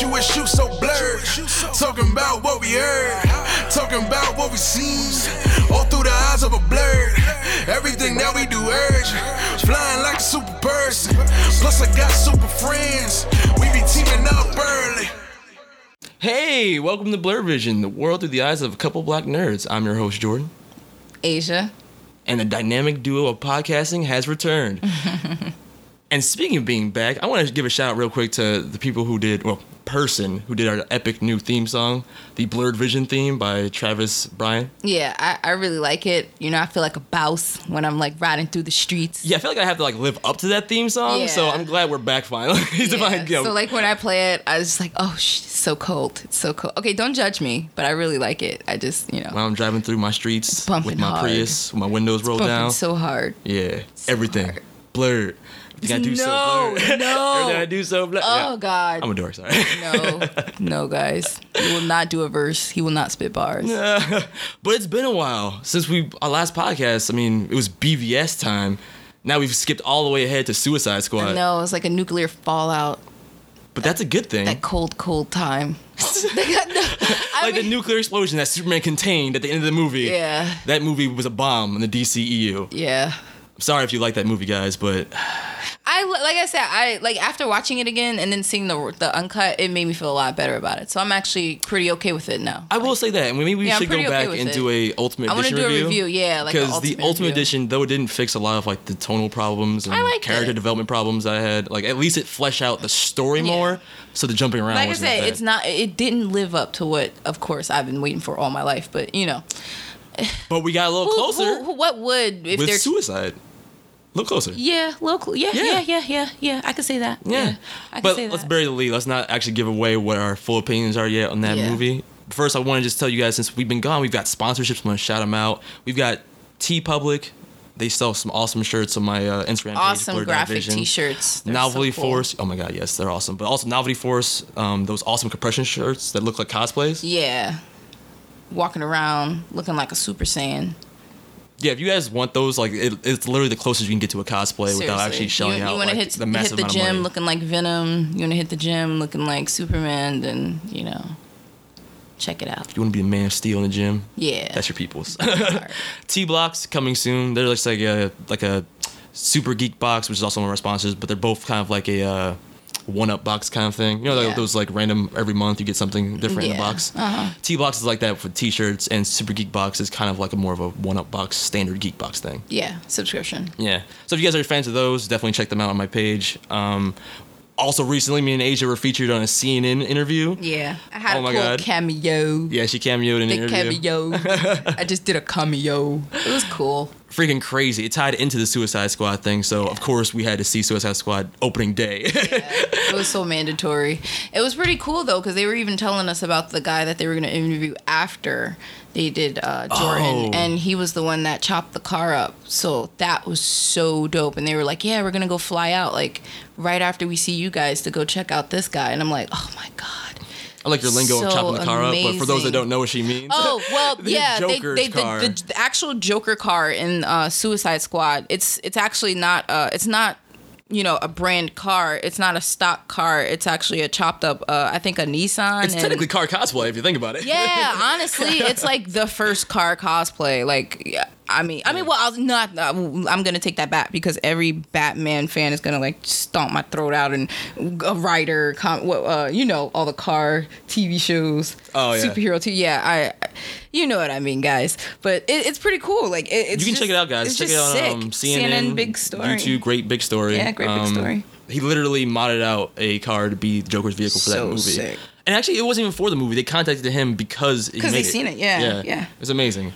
you wish you so blurred. Talking about what we heard. Talking about what we seen. All through the eyes of a blur. Everything that we do urge. Flying like a super person. Plus I got super friends. We be teaming up early. Hey, welcome to Blur Vision, the world through the eyes of a couple black nerds. I'm your host, Jordan, Asia. and the dynamic duo of podcasting has returned. and speaking of being back, I want to give a shout out real quick to the people who did, well, person who did our epic new theme song, the Blurred Vision theme by Travis Bryan. Yeah, I, I really like it. You know, I feel like a bouse when I'm like riding through the streets. Yeah, I feel like I have to like live up to that theme song, so I'm glad we're back finally. It's Yeah, like, yo, So like when I play it, I was just like, oh, sh- it's so cold. It's so cold. Okay, don't judge me, but I really like it. I just, you know, when I'm driving through my streets with my hard. Prius, with my windows rolled bumping down. so hard. Yeah, everything hard. blurred. Everything I do so No, blurred. no. I do so blurred. Oh Yeah. God. I'm a dork, sorry. no, no, guys. He will not do a verse. He will not spit bars. but it's been a while since we our last podcast. I mean, it was BVS time. Now we've skipped all the way ahead to Suicide Squad. No, it's like a nuclear fallout. But that's a good thing. That cold, cold time. Like the nuclear explosion that Superman contained at the end of the movie. Yeah. That movie was a bomb in the DCEU. Yeah. I'm sorry if you like that movie, guys, but I like I said I like after watching it again and then seeing the the uncut, it made me feel a lot better about it. So I'm actually pretty okay with it now. I will say that, and maybe we Yeah, should go okay back with and it. do a Ultimate I wanna Edition do a review. review, yeah, like because the Ultimate review. Edition, though it didn't fix a lot of like the tonal problems and character it. development problems I had, like at least it fleshed out the story Yeah. more. So the jumping around. Like I said, it's not. It didn't live up to what, of course, I've been waiting for all my life. But you know, But we got a little who, closer who, who, what would if with they're Suicide. A little closer. yeah, local, yeah, Yeah. yeah, yeah, yeah, yeah, I could say that. Yeah. I could but let's bury the lead. Let's not actually give away what our full opinions are yet on that Yeah. movie. First, I want to just tell you guys since we've been gone, we've got sponsorships. I'm to shout them out. We've got TeePublic. They sell some awesome shirts on my uh, Instagram page. awesome graphic. T-shirts. They're Novelty so cool. Force. Oh my god, yes, they're awesome. But also Novelty Force, um, those awesome compression shirts that look like cosplays. Yeah, walking around looking like a Super Saiyan. Yeah, if you guys want those, like it, it's literally the closest you can get to a cosplay without actually shelling you, out you wanna like, hit, the hit the gym looking like Venom. You want to hit the gym looking like Superman. Then you know, check it out. you want to be the Man of Steel in the gym? Yeah, That's your people's. T blocks coming soon. They're just like a like a super geek box, which is also one of our sponsors. But they're both kind of like a uh, one up box kind of thing. You know, like Yeah. those like random every month you get something different in the box. Uh-huh. T box is like that for t-shirts, and super geek box is kind of like a more of a one up box standard geek box thing. yeah, subscription. Yeah. So if you guys are fans of those, definitely check them out on my page. Um, also, recently, me and Asia were featured on a CNN interview. Yeah, I had Oh a my cool God. cameo. Yeah, she cameoed in an Big interview. cameo. I just did a cameo. It was cool. Freaking crazy. It tied into the Suicide Squad thing, so of course we had to see Suicide Squad opening day. It was so mandatory. It was pretty cool though, because they were even telling us about the guy that they were going to interview after they did uh, Jordan, Oh. and he was the one that chopped the car up. So that was so dope. And they were like, "Yeah, we're gonna go fly out like right after we see you guys to go check out this guy." And I'm like, "Oh my god." I like your lingo of So chopping the car up, but for those that don't know what she means, Oh well, the yeah. They, they. The, the, the actual Joker car in uh, Suicide Squad. It's it's actually not. Uh, it's not. You know, a brand car. It's not a stock car. It's actually a chopped up. Uh, I think a Nissan. it's and- technically car cosplay if you think about it. Yeah, honestly, it's like the first car cosplay. Like, yeah, I mean, I mean, well, I'll not. uh, I'm gonna take that back because every Batman fan is gonna like stomp my throat out and a writer, com- uh, you know, all the car TV shows, Oh, yeah. superhero TV. Yeah, I, you know what I mean, guys. But it, it's pretty cool. Like, it, it's you can just- check it out, guys. It's Check it just out sick. on um, CNN, big story. YouTube, great big story. Yeah, great big Um, story. He literally modded out a car to be Joker's vehicle for that So movie. sick. And actually, it wasn't even for the movie. They contacted him because he Because they seen it, yeah, yeah. It was amazing.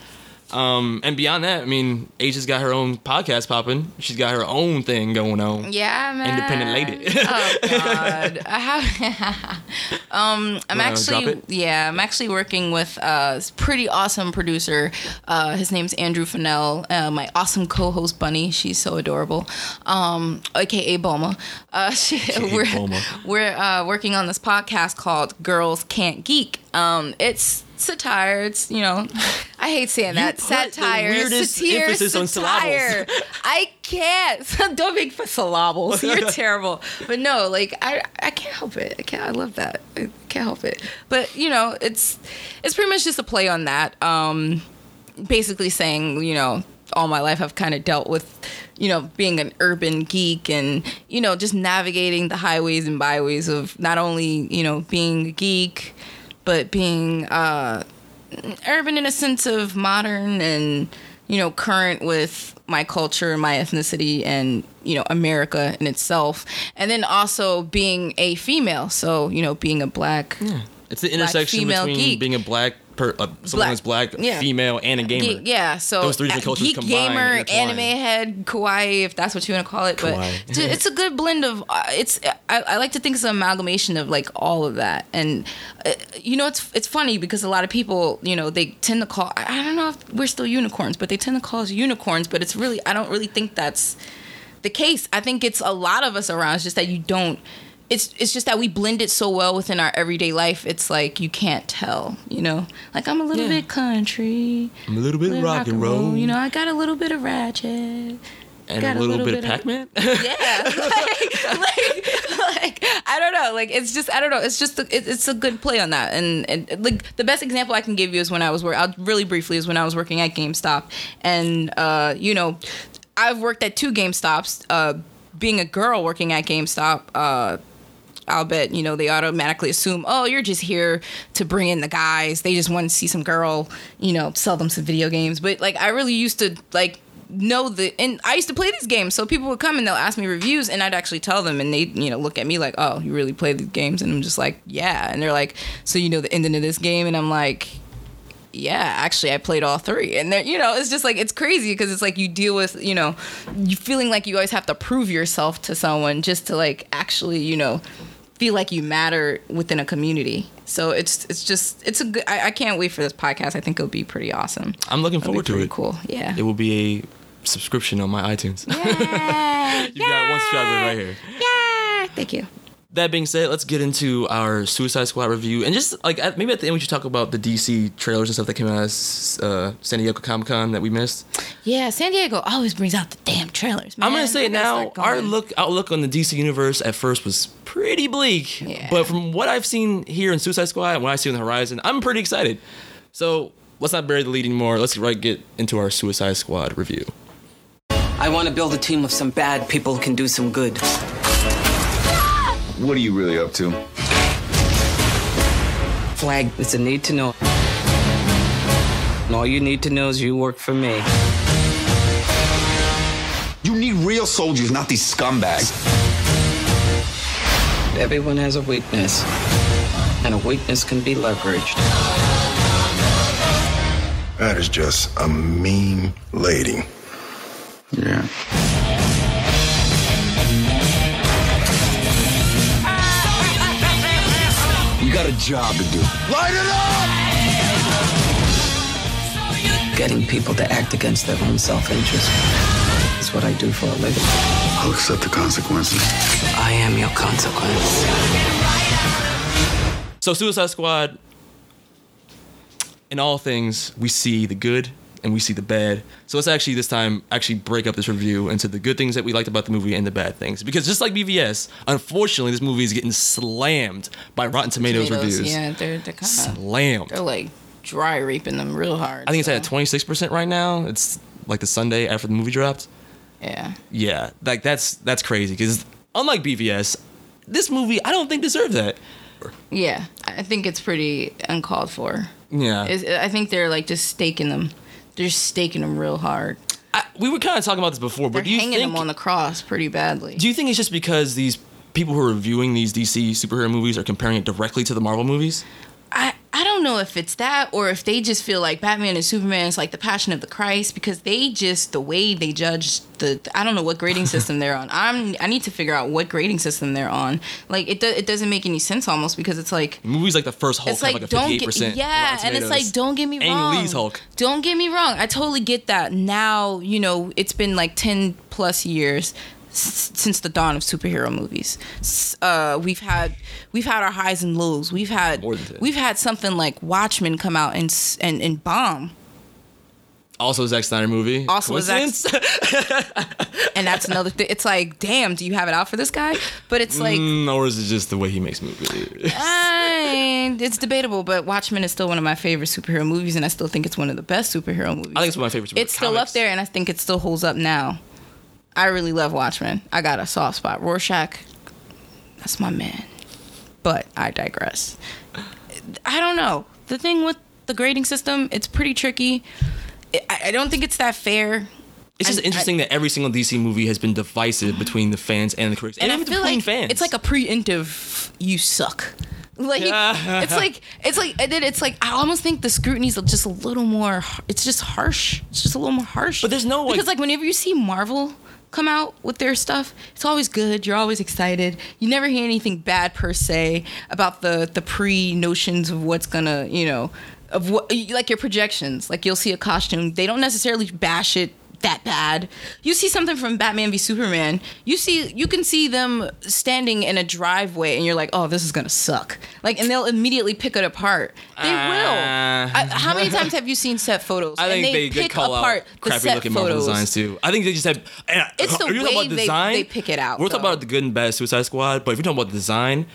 Um, and beyond that, I mean, Asia's got her own podcast popping. She's got her own thing going on. Yeah, man. Independent lady. oh God, I have. um, I'm wanna actually yeah, I'm actually working with a pretty awesome producer. Uh, his name's Andrew Fennell. Uh, my awesome co-host Bunny. She's so adorable. Um, AKA Boma. Uh, she, we're Boma. we're uh, working on this podcast called Girls Can't Geek. Um, it's satire. It's you know, I hate saying that put the satire. weirdest satire, emphasis on satire. I can't. Don't make for syllables. You're terrible. But no, like I, I can't help it. I can't. I love that. I can't help it. But you know, it's it's pretty much just a play on that. Um, basically saying, you know, all my life I've kind of dealt with, you know, being an urban geek and you know just navigating the highways and byways of not only you know being a geek, but being uh, urban in a sense of modern and you know current with my culture my ethnicity and you know america in itself. And then also being a female. So you know being a black It's the intersection between geek. being a black, per, uh, someone Black. that's black, Yeah. female, and a gamer. Geek, yeah, so Those three different cultures geek combined, gamer, anime head, kawaii, if that's what you want to call it. But Kawaii. it's, a, it's a good blend of. Uh, it's I, I like to think it's an amalgamation of like all of that, and uh, you know it's it's funny because a lot of people you know they tend to call I, I don't know if we're still unicorns, but they tend to call us unicorns, but it's really I don't really think that's the case. I think it's a lot of us around. It's just that you don't. It's it's just that we blend it so well within our everyday life. It's like you can't tell, you know. Like I'm a little Yeah. bit country, I'm a little bit little rock and roll, You know, I got a little bit of ratchet. and got a a little, little bit, of bit of- Pac-Man. Yeah, like, like, like I don't know. Like it's just I don't know. It's just a, it, it's a good play on that. And, and like the best example I can give you is when I was working. I'll really briefly is when I was working at GameStop, and uh, you know, I've worked at two GameStops. Uh, being a girl working at GameStop. Uh, I'll bet you know they automatically assume, oh, you're just here to bring in the guys. They just want to see some girl, you know, sell them some video games. But like, I really used to like know the and I used to play these games. So people would come and they'll ask me reviews, and I'd actually tell them, and they you know look at me like, oh, you really play these games, and I'm just like, yeah. And they're like, so you know the ending of this game, and I'm like. Yeah, actually, I played all three, and they're, you know, it's just like it's crazy because it's like you deal with, you know, you feeling like you always have to prove yourself to someone just to like actually, you know, feel like you matter within a community. So it's it's just it's a good. I, I can't wait for this podcast. I think it'll be pretty awesome. I'm looking forward to pretty it. Cool. Yeah. It will be a subscription on my iTunes. yeah. you got one subscriber right here. Yeah. Thank you. That being said, let's get into our Suicide Squad review, and just like at- maybe at the end we should talk about the DC trailers and stuff that came out of uh, San Diego Comic Con that we missed. Yeah, San Diego always brings out the damn trailers. Man. I'm gonna say it now. start Our look outlook on the DC universe at first was pretty bleak, Yeah. but from what I've seen here in Suicide Squad and what I see on the horizon, I'm pretty excited. So let's not bury the lead anymore. Let's right get into our Suicide Squad review. I want to build a team of some bad people who can do some good. What are you really up to? Flag it's a need to know. And all you need to know is you work for me. You need real soldiers, not these scumbags. Everyone has a weakness, and a weakness can be leveraged. That is just a mean lady. Yeah. Job to do. Light it up! Getting people to act against their own self-interest is what I do for a living. I'll accept the consequences. I am your consequence. So Suicide Squad. In all things, we see the good and we see the bad. So let's actually this time actually break up this review into the good things that we liked about the movie and the bad things. Because just like BVS, unfortunately, this movie is getting slammed by Rotten Tomatoes, Tomatoes, reviews. Yeah, they're they're kind of Slammed. they're like dry raping them real hard. I think it's at twenty six percent right now. It's like the Sunday after the movie dropped. Yeah. Yeah, like that's that's crazy because unlike BVS, this movie I don't think deserves that. Yeah, I think it's pretty uncalled for. Yeah, I think they're like just staking them. They're staking them real hard. I, we were kind of talking about this before, They're but do you hanging think them on the cross pretty badly. do you think it's just because these people who are reviewing these DC superhero movies are comparing it directly to the Marvel movies? I I don't know if it's that or if they just feel like Batman and Superman is like the passion of the Christ because they just the way they judge the I don't know what grading system they're on. I'm I need to figure out what grading system they're on. Like it do, it doesn't make any sense almost because it's like Movies like the first Hulk it's have like like a don't get yeah, and it's like don't get me Ang wrong. Lee's Hulk. Don't get me wrong. I totally get that. Now you know it's been like ten plus years s- since the dawn of superhero movies. S- Uh, we've had we've had our highs and lows. We've had More than 10. we've had something like Watchmen come out and s- and and bomb. Also, a Zack Snyder movie. Also a Zack- And that's another thing. It's like, damn, do you have it out for this guy? But it's like, Mm, or is it just the way he makes movies? I, it's debatable. But Watchmen is still one of my favorite superhero movies, and I still think it's one of the best superhero movies. I think it's one of my favorite. it's still up comics. there, and I think it still holds up now. I really love Watchmen. I got a soft spot. Rorschach, that's my man. But I digress. I don't know. The thing with the grading system, it's pretty tricky. I, I don't think it's that fair. It's just I- interesting that every single DC movie has been divisive between the fans and the critics, and, and I even feel between like fans. it's like a preemptive "you suck." Like it's like it's like and then it's like I almost think the scrutiny's just a little more. It's just harsh. It's just a little more harsh. But there's no, like- because like whenever you see Marvel come out with their stuff, it's always good. You're always excited. You never hear anything bad per se about the the pre notions of what's gonna you know of what like your projections. Like you'll see a costume, they don't necessarily bash it that bad. You see something from Batman v Superman, you see you can see them standing in a driveway and you're like, "Oh, this is going to suck." Like and they'll immediately pick it apart. They uh, will. I, how many times have you seen set photos? I think and they, they pick call apart out the crappy set looking Marvel designs too. I think they just have. And It's the are you talking way about they- design? they pick it out, We're talking about the good and bad Suicide Squad, but if you're talking about design.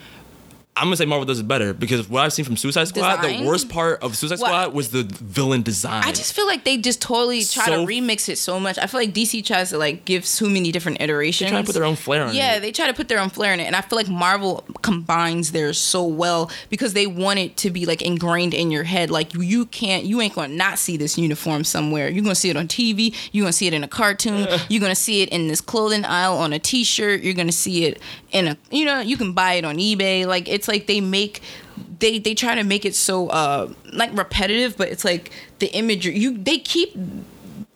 I'm gonna say Marvel does it better because what I've seen from Suicide Squad, Design? the worst part of Suicide What? Squad was the villain design. I just feel like they just totally try So- to remix it so much. I feel like DC tries to like give so many different iterations. They try to put their own flair on Yeah, it. Yeah, they try to put their own flair in it, and I feel like Marvel combines theirs so well because they want it to be like ingrained in your head. Like you, you can't, you ain't gonna not see this uniform somewhere. You're gonna see it on TV. You're gonna see it in a cartoon. You're gonna see it in this clothing aisle on a T-shirt. You're gonna see it in a, you know, you can buy it on eBay. Like it's like they make. They, they try to make it so uh like repetitive but it's like the imagery you they keep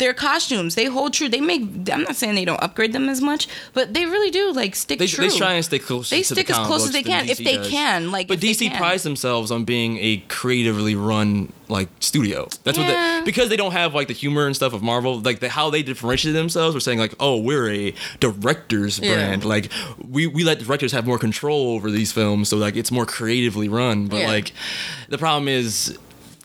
their costumes they hold true they make i'm not saying they don't upgrade them as much but they really do like stick They, true they try and stay close. They stick the as close as they can, if they does. can, like, but DC prides themselves on being a creatively run like studio. That's what they because they don't have like the humor and stuff of Marvel. Like the, how they differentiate themselves. We're saying like, oh, we're a director's Yeah. brand. Like we we let directors have more control over these films, so like it's more creatively run. But Yeah. like the problem is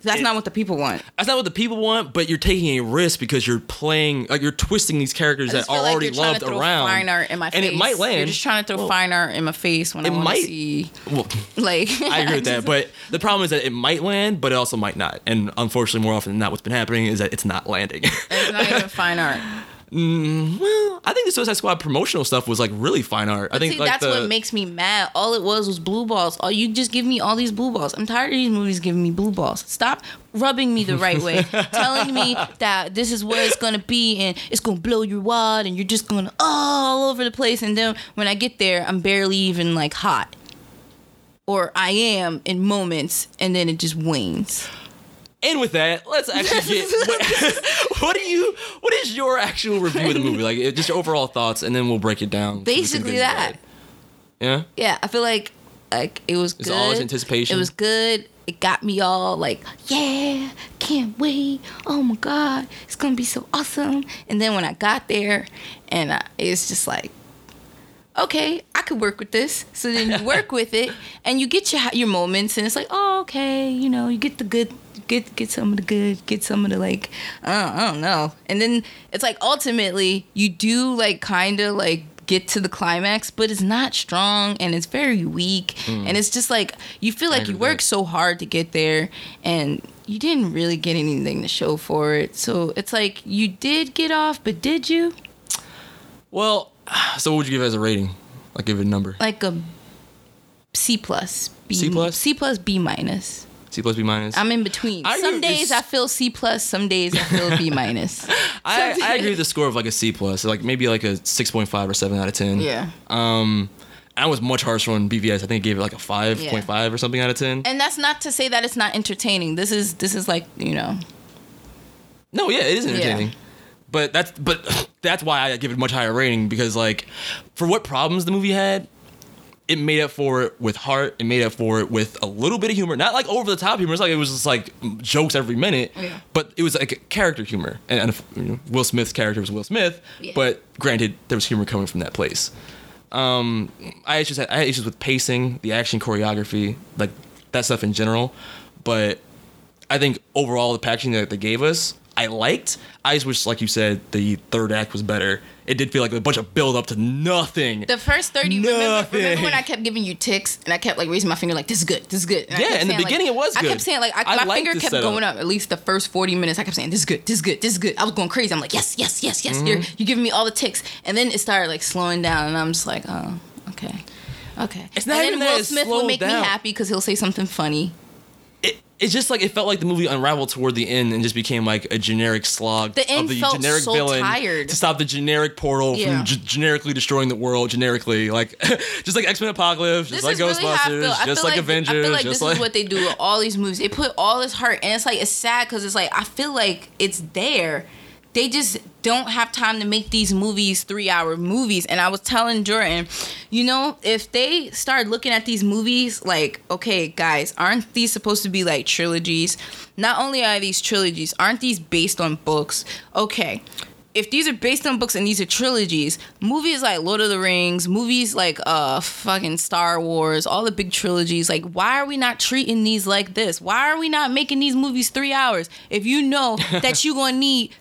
that's not what the people want that's not what the people want, but you're taking a risk because you're playing, like you're twisting these characters that are like already you're loved to throw around, fine art in my and face. it might land. You're just trying to throw Well, fine art in my face when It I want might. to see Well, like I agree with that, but the problem is that it might land, but it also might not. And unfortunately, more often than not, what's been happening is that it's not landing. it's not even fine art Mm, well, I think the Suicide Squad promotional stuff was like really fine art. I think See, like that's the, what makes me mad. All it was was blue balls. All you just give me all these blue balls. I'm tired of these movies giving me blue balls. Stop rubbing me the right way, telling me that this is what it's gonna be and it's gonna blow your wad and you're just gonna all over the place. And then when I get there, I'm barely even like hot, or I am in moments, and then it just wanes. And with that, let's actually get what, what do you what is your actual review of the movie? Like just your overall thoughts, and then we'll break it down. so we can Basically that. Yeah. yeah, I feel like like it was It's good. all anticipation. It was good. It got me all like, yeah, can't wait. Oh my god, it's gonna be so awesome. And then when I got there, and I, it's just like, okay, I could work with this. So then you work with it, and you get your your moments, and it's like, oh, okay, you know, you get the good. Get get some of the good, get some of the like, uh, I don't know, and then it's like ultimately you do like kind of like get to the climax, but it's not strong and it's very weak. And it's just like you feel like you worked so hard to get there and you didn't really get anything to show for it. So it's like you did get off, but did you? Well, so what would you give it as a rating? Like give it a number. Like a C plus. B, C plus? C plus B minus. C plus B minus. I'm in between. I some days I feel C plus, some days I feel B minus. I, I agree with the score of like a C plus, like maybe like a six point five or seven out of ten. Yeah. Um, I was much harsher on BVS. I think I gave it like a five point five or something out of ten. And that's not to say that it's not entertaining. This is this is like you know. No, yeah, it is entertaining. But that's but that's why I give it a much higher rating because like for what problems the movie had, it made up for it with heart. It made up for it with a little bit of humor, not like over the top humor. It's like it was just like jokes every minute, Yeah. but it was like character humor. And, and you know, Will Smith's character was Will Smith, Yeah. but granted, there was humor coming from that place. Um, I just had I had issues with pacing, the action choreography, like that stuff in general. But I think overall the packaging that they gave us, I liked. I just wish, like you said, the third act was better. It did feel like a bunch of build up to nothing. The first thirty. Remember, Nothing. remember when I kept giving you ticks and I kept like raising my finger like this is good, this is good. And Yeah, in the saying, like- beginning it was I kept saying like I, I my finger kept setup. going up. At least the first forty minutes, I kept saying this is good, this is good, this is good. I was going crazy. I'm like yes, yes, yes, yes. You're Mm-hmm. you're giving me all the ticks, and then it started like slowing down, and I'm just like oh okay. Okay. It's not and even then Will Smith will make me happy because he'll say something funny. It, it's just like it felt like the movie unraveled toward the end and just became like a generic slog The end of the felt generic so villain tired. to stop the generic portal Yeah. from g- generically destroying the world generically like just like X Men Apocalypse, just like really Ghostbusters. Just feel like, Avengers, I feel like this like is what they do with all these movies. They put all this heart, and it's like it's sad because it's like I feel like it's there. They just don't have time to make these movies three hour movies. And I was telling Jordan, you know, if they start looking at these movies like, okay, guys, aren't these supposed to be like trilogies? Not only are these trilogies, aren't these based on books? Okay, if these are based on books and these are trilogies, movies like Lord of the Rings, movies like uh fucking Star Wars, all the big trilogies, like why are we not treating these like this? Why are we not making these movies 3 hours if you know that you're going to need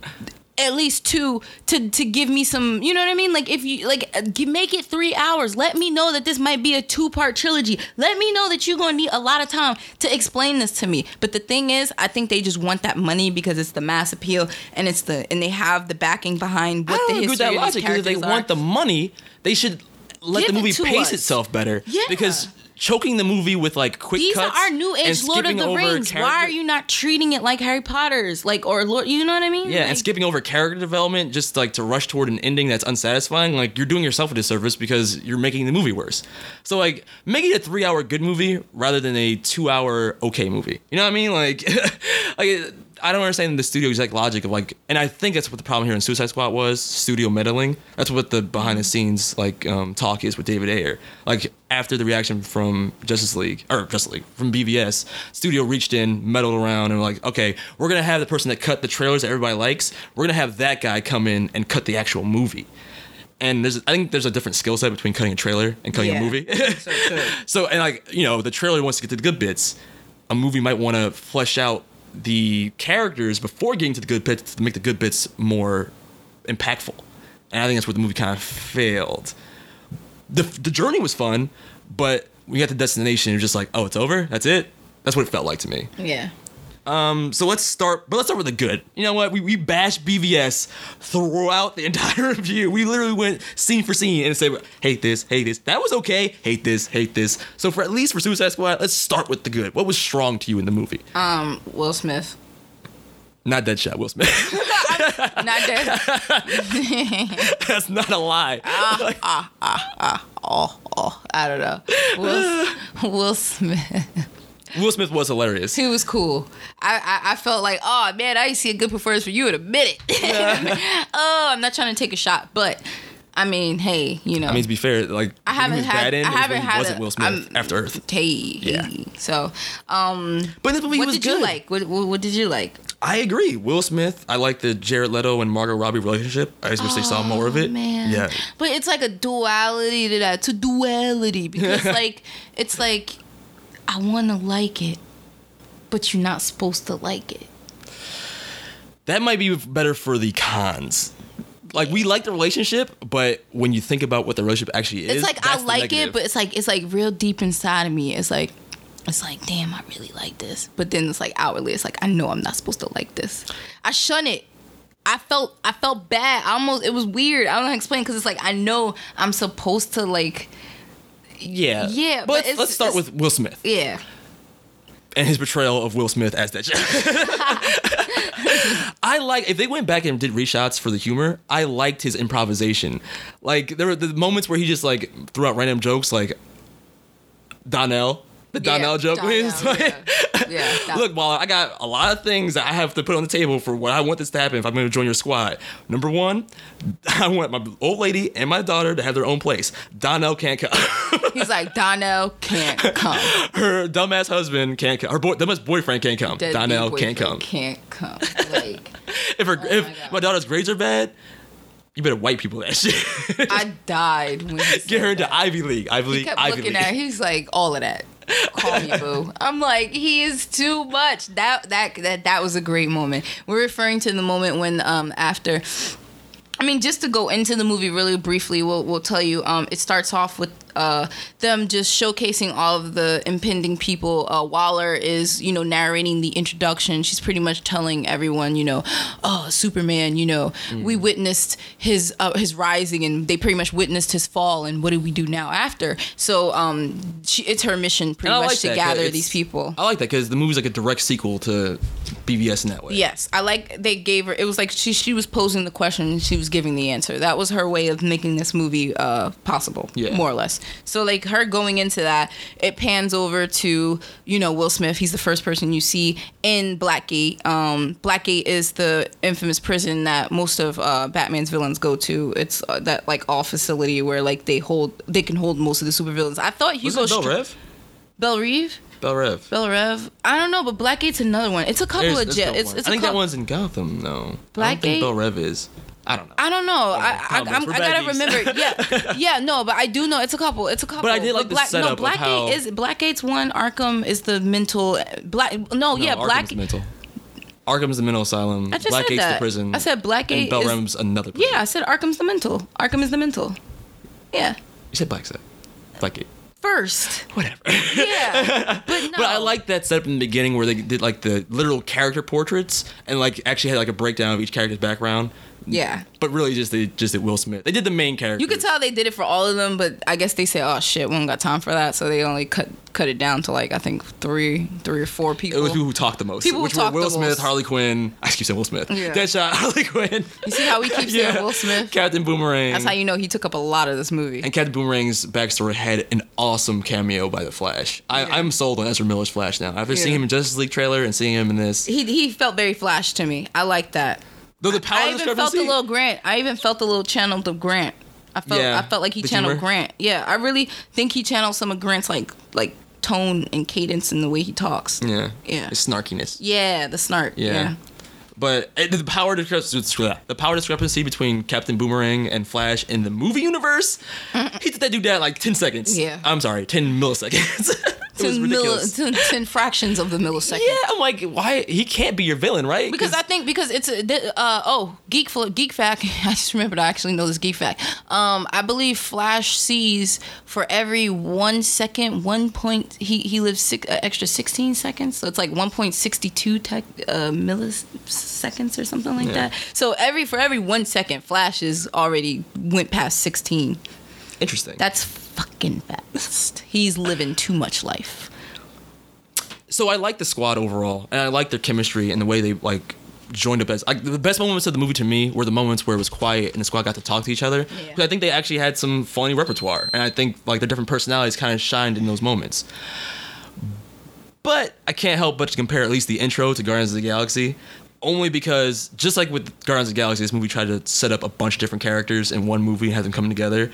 at least two to to give me some you know what i mean? Like if you like uh, make it three hours. Let me know that this might be a two part trilogy. Let me know that you're gonna need a lot of time to explain this to me. But the thing is i think they just want that money because it's the mass appeal and it's the and they have the backing behind what I don't the agree with history that logic because if they characters want the money they should let Give the movie pace us. itself better. Yeah. because choking the movie with like quick these cuts are our new age Lord of the Rings. Why are you not treating it like Harry Potter's? Like or Lord, you know what I mean? Yeah, Like, and skipping over character development just like to rush toward an ending that's unsatisfying, like you're doing yourself a disservice because you're making the movie worse. So like make it a three hour good movie rather than a two hour okay movie. You know what I mean? Like like I don't understand the studio exact logic of like and I think that's what the problem here in Suicide Squad was, studio meddling. That's what the behind the scenes like um, talk is with David Ayer. Like after the reaction from Justice League or Justice League from BVS, studio reached in, meddled around, and were like, okay, we're gonna have the person that cut the trailers that everybody likes. We're gonna have that guy come in and cut the actual movie. And there's, I think there's a different skill set between cutting a trailer and cutting Yeah. a movie. so so and like you know, the trailer wants to get to the good bits. A movie might want to flesh out the characters before getting to the good bits to make the good bits more impactful. And I think that's where the movie kind of failed. The the journey was fun, but when you got to destination, you're just like, oh, it's over. That's it. That's what it felt like to me. Yeah. Um, so let's start, but let's start with the good. You know what? We, we bashed BVS throughout the entire review. We literally went scene for scene and said, hate this, hate this. That was okay. Hate this, hate this. So for at least for Suicide Squad, let's start with the good. What was strong to you in the movie? Um, Will Smith. Not dead Deadshot, Will Smith. Not dead. That's not a lie. Ah ah ah ah. oh, oh, I don't know. Will, Will Smith. Will Smith was hilarious. He was cool. I, I, I felt like, oh man, I see a good performance for you in a minute. oh, I'm not trying to take a shot, but I mean, hey, you know, I mean, to be fair, like I haven't had, in, I haven't had wasn't a, Will Smith I'm- after Earth. Hey, Yeah. So, um, But this movie, what was did good. you like? What, what, what did you like? I agree. Will Smith. I like the Jared Leto and Margot Robbie relationship. I just wish they saw more of it. Oh, Man, Yeah. But it's like a duality to that. To duality because like it's like I want to like it, but you're not supposed to like it. That might be better for the cons. Like we like the relationship, but when you think about what the relationship actually is, It's like I like it, but it's like it's like real deep inside of me. It's like it's like damn, I really like this. But then it's like outwardly, it's like I know I'm not supposed to like this. I shun it. I felt I felt bad. I almost it was weird. I don't know how to explain because it's like I know I'm supposed to like yeah, Yeah, But, let's, let's start with Will Smith yeah. and his portrayal of Will Smith as that. I like if they went back and did reshots for the humor. I liked his improvisation. Like there were the moments where he just like threw out random jokes, like Donnell, the Donnell joke. where Donnell, yeah. Yeah, that- Look, while I got a lot of things that I have to put on the table for what I want this to happen if I'm going to join your squad. Number one, I want my old lady and my daughter to have their own place. Donnell can't come. He's like Donnell can't come. her dumbass husband can't come. Her boy, dumbass boyfriend can't come. Deadbeat Donnell can't come. Can't come. Like If her, oh if my my daughter's grades are bad, you better white people that shit. I died when he Get her into. Ivy League. Ivy He League. kept Ivy looking League. at. He's like all of that. Call me boo. I'm like he is too much. That that that that was a great moment. We're referring to the moment when um after. I mean, just to go into the movie really briefly, we'll we'll tell you. Um, it starts off with uh them just showcasing all of the impending people. Uh, Waller is you know narrating the introduction. She's pretty much telling everyone, you know, oh Superman, you know, we witnessed his uh, his rising, and they pretty much witnessed his fall. And what do we do now after? So um, she, it's her mission pretty much like to that, gather these people. I like that because the movie's like a direct sequel to BVS in that way. Yes, I like they gave her. It was like she she was posing the question and she was giving the answer. That was her way of making this movie uh possible, Yeah. more or less. So like her going into that, it pans over to you know Will Smith. He's the first person you see in Blackgate. Um, Blackgate is the infamous prison that most of uh, Batman's villains go to. It's uh, that like all facility where like they hold they can hold most of the supervillains. I thought Hugo Was it Bel Str- Rev? Belle Reve. Bel Rev. Bel Rev. I don't know, but Blackgate's another one. It's a couple There's- of jail. dope It's, it's I think cou- that one's in Gotham though. Blackgate. I don't think Bell Rev is. I don't know. I don't know. I I, We're I gotta remember. Yeah, yeah. No, but I do know it's a couple. It's a couple. But I did like the Black, setup no, Black how- is Blackgate's one. Arkham is the mental. Black. No, yeah, Arkham's Black. the mental. Arkham's the mental asylum. I just Blackgate's said that. the prison. I said Black Blackgate And Bel is- another prison. Yeah, I said Arkham's the mental. Arkham is the mental. Yeah, You said Black Blackgate. first. Whatever. Yeah, but no. But I like that setup in the beginning where they did like the literal character portraits and like actually had like a breakdown of each character's background. Yeah. But really, just they just did Will Smith. They did the main character. You could tell they did it for all of them, but I guess they said, "Oh shit, we don't got time for that," so they only cut cut it down to like I think three, three or four people. It was people who talked the most. People who which talked were Will Smith, most. Harley Quinn. I keep saying Will Smith. Yeah. Deadshot, Harley Quinn. You see how we keep saying Will Smith? Captain Boomerang. That's how you know he took up a lot of this movie. and Captain Boomerang's backstory had an awesome cameo by the Flash. I, Yeah. I'm sold on Ezra Miller's Flash now. After Yeah. seeing him in Justice League trailer and seeing him in this, he he felt very Flash to me. I like that. Though the power I even felt a little Grant. I even felt a little channel of Grant. I felt Yeah, I felt like he channeled humor. Grant. Yeah, I really think he channeled some of Grant's like like tone and cadence in the way he talks. yeah, Yeah. his snarkiness. Yeah, the snark. Yeah. Yeah. But uh, the power discrepancy, the power discrepancy between Captain Boomerang and Flash in the movie universe, he did that do that like ten seconds. Yeah. I'm sorry, ten milliseconds. it was Ten, milli- ten, 10 fractions of the millisecond. yeah, I'm like, why? He can't be your villain, right? Because I think because it's a th- uh oh geek geek fact I just remembered I actually know this geek fact um I believe Flash sees for every one second one point he he lives six, uh, extra sixteen seconds so it's like one point sixty two tech uh, milliseconds or something like Yeah. that so every for every one second Flash is already went past sixteen interesting. that's fucking fast he's living too much life so I like the squad overall, and I like their chemistry and the way they like joined up as like the best moments of the movie to me were the moments where it was quiet and the squad got to talk to each other. Yeah. I think they actually had some funny repertoire, and I think like their different personalities kind of shined in those moments. But I can't help but to compare at least the intro to Guardians of the Galaxy. Only because, just like with Guardians of the Galaxy, this movie tried to set up a bunch of different characters in one movie and have them come together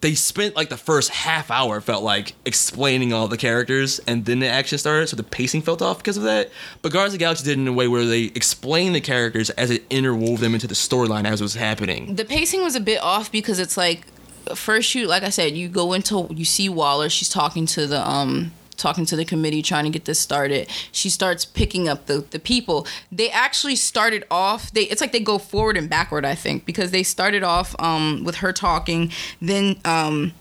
they spent like the first half hour felt like explaining all the characters and then the action started so the pacing felt off because of that. But guardians of the galaxy did it in a way where they explained the characters as it interwove them into the storyline as it was happening. The pacing was a bit off because it's like first you like I said you go into you see Waller she's talking to the um talking to the committee trying to get this started she starts picking up the the people they actually started off they it's like they go forward and backward I think because they started off um with her talking then um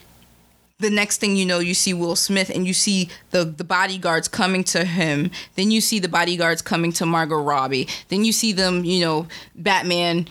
the next thing you know, you see Will Smith and you see the, the bodyguards coming to him. Then you see the bodyguards coming to Margot Robbie. Then you see them, you know, Batman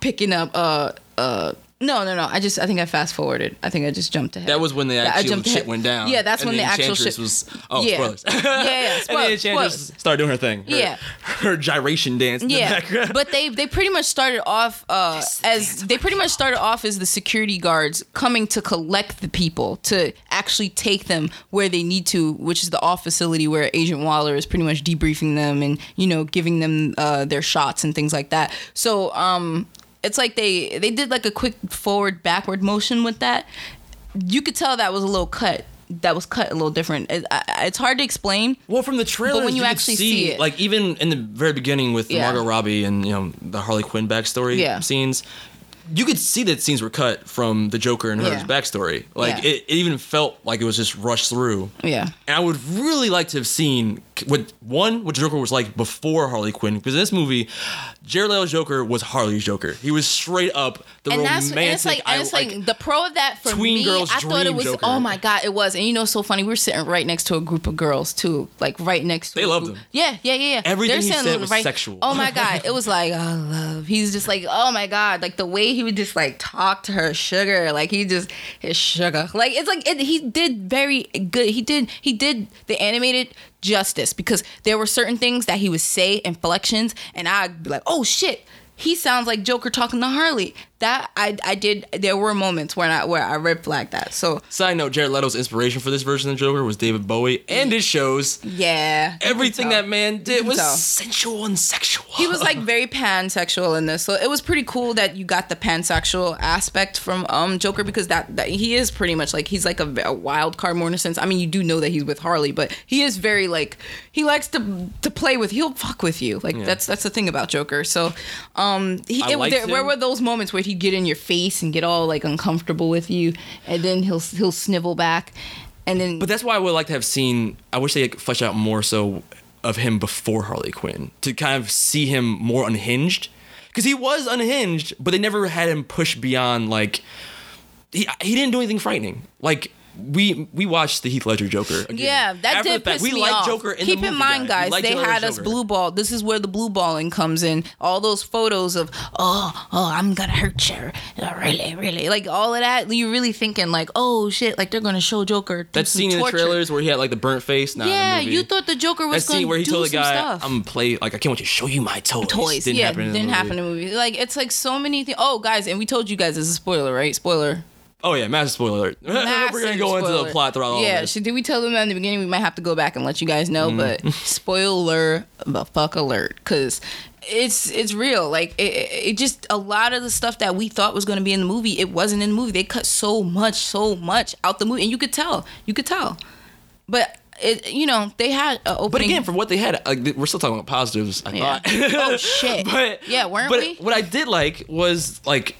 picking up uh uh No, no, no. I just I think I fast forwarded. I think I just jumped ahead. That was when the Yeah, I actual jumped shit ahead. went down. Yeah, that's And when the, actual shit was. Oh, yeah. spoilers. Yeah, yeah. and the Spoilers, Enchantress spoilers. started doing her thing. Her, Yeah. Her gyration dance. In the Yeah, background. but they they pretty much started off uh, as they pretty much started off as the security guards coming to collect the people to actually take them where they need to, which is the off facility where Agent Waller is pretty much debriefing them and you know giving them uh, their shots and things like that. So um, it's like they they did like a quick forward backward motion with that. You could tell that was a little cut. That was cut a little different. It, I, it's hard to explain. Well, from the trailer, when you could actually see, see it- like even in the very beginning with Yeah. Margot Robbie and you know the Harley Quinn backstory Yeah. scenes, you could see that scenes were cut from the Joker and her Yeah. backstory. Like it, it even felt like it was just rushed through. Yeah. And I would really like to have seen what one what Joker was like before Harley Quinn because in this movie, Jared Leto's Joker was Harley's Joker. He was straight up the and romantic. that's and it's like, and it's I- like, the pro of that for tween me. girls' I thought it was. Joker. Oh my god, it was. And you know, so funny. We were sitting right next to a group of girls too, like right next. to They loved him. Yeah, yeah, yeah. yeah. Everything They're he said was sexual. Oh my god, it was like oh love. He's just like oh my god, like the way he would just like talk to her, sugar. Like he just his sugar. Like it's like it, he did very good. He did he did the animated justice because there were certain things that he would say inflections, and I'd be like oh shit. He sounds like Joker talking to Harley. That I I did. There were moments where I where I red flagged that. So Side note: Jared Leto's inspiration for this version of Joker was David Bowie, and his shows. yeah, Everything that man did was tell. sensual and sexual. he was like very pansexual in this, so it was pretty cool that you got the pansexual aspect from um Joker because that, that he is pretty much like he's like a, a wild card more in a sense. I mean, you do know that he's with Harley, but he is very like he likes to to play with. He'll fuck with you. Like that's that's the thing about Joker. So um, he, it, there, where were those moments where he'd get in your face and get all like uncomfortable with you, and then he'll he'll snivel back, and then But that's why I would like to have seen. I wish they had fleshed out more so of him before Harley Quinn to kind of see him more unhinged, because he was unhinged, but they never had him push beyond like he he didn't do anything frightening. Like we we watched the Heath Ledger Joker. Again. Yeah, that After did the fact, piss we me like off. Joker in Keep the in mind, We guys, they Jared had us Joker. blue ball. This is where the blue balling comes in. All those photos of oh oh I'm gonna hurt you, Uh, really really like all of that. You're really thinking like oh shit, like they're gonna show Joker That scene in the trailers where he had like the burnt face. Nah, Yeah, the movie. you thought the Joker that was scene where he do told the guy, stuff. "I'm gonna play like I can't wait to show you my toys." toys. Didn't yeah, happen in the didn't movie. happen in the movie. Like it's like so many things. Oh, guys, and we told you guys this is a spoiler, right? Spoiler. Oh yeah, massive spoiler alert. We're gonna Massive go into the plot throughout all Yeah, of this. should, did we tell them that in the beginning? We might have to go back and let you guys know, but Mm. spoiler the fuck alert, because it's it's real. Like it, it just a lot of the stuff that we thought was going to be in the movie, it wasn't in the movie. They cut so much, so much out the movie, and you could tell, you could tell. But it, you know, they had a opening. But again, from what they had, like, we're still talking about positives. I Yeah. thought. Oh, shit. but Yeah, weren't but we? What I did like was like.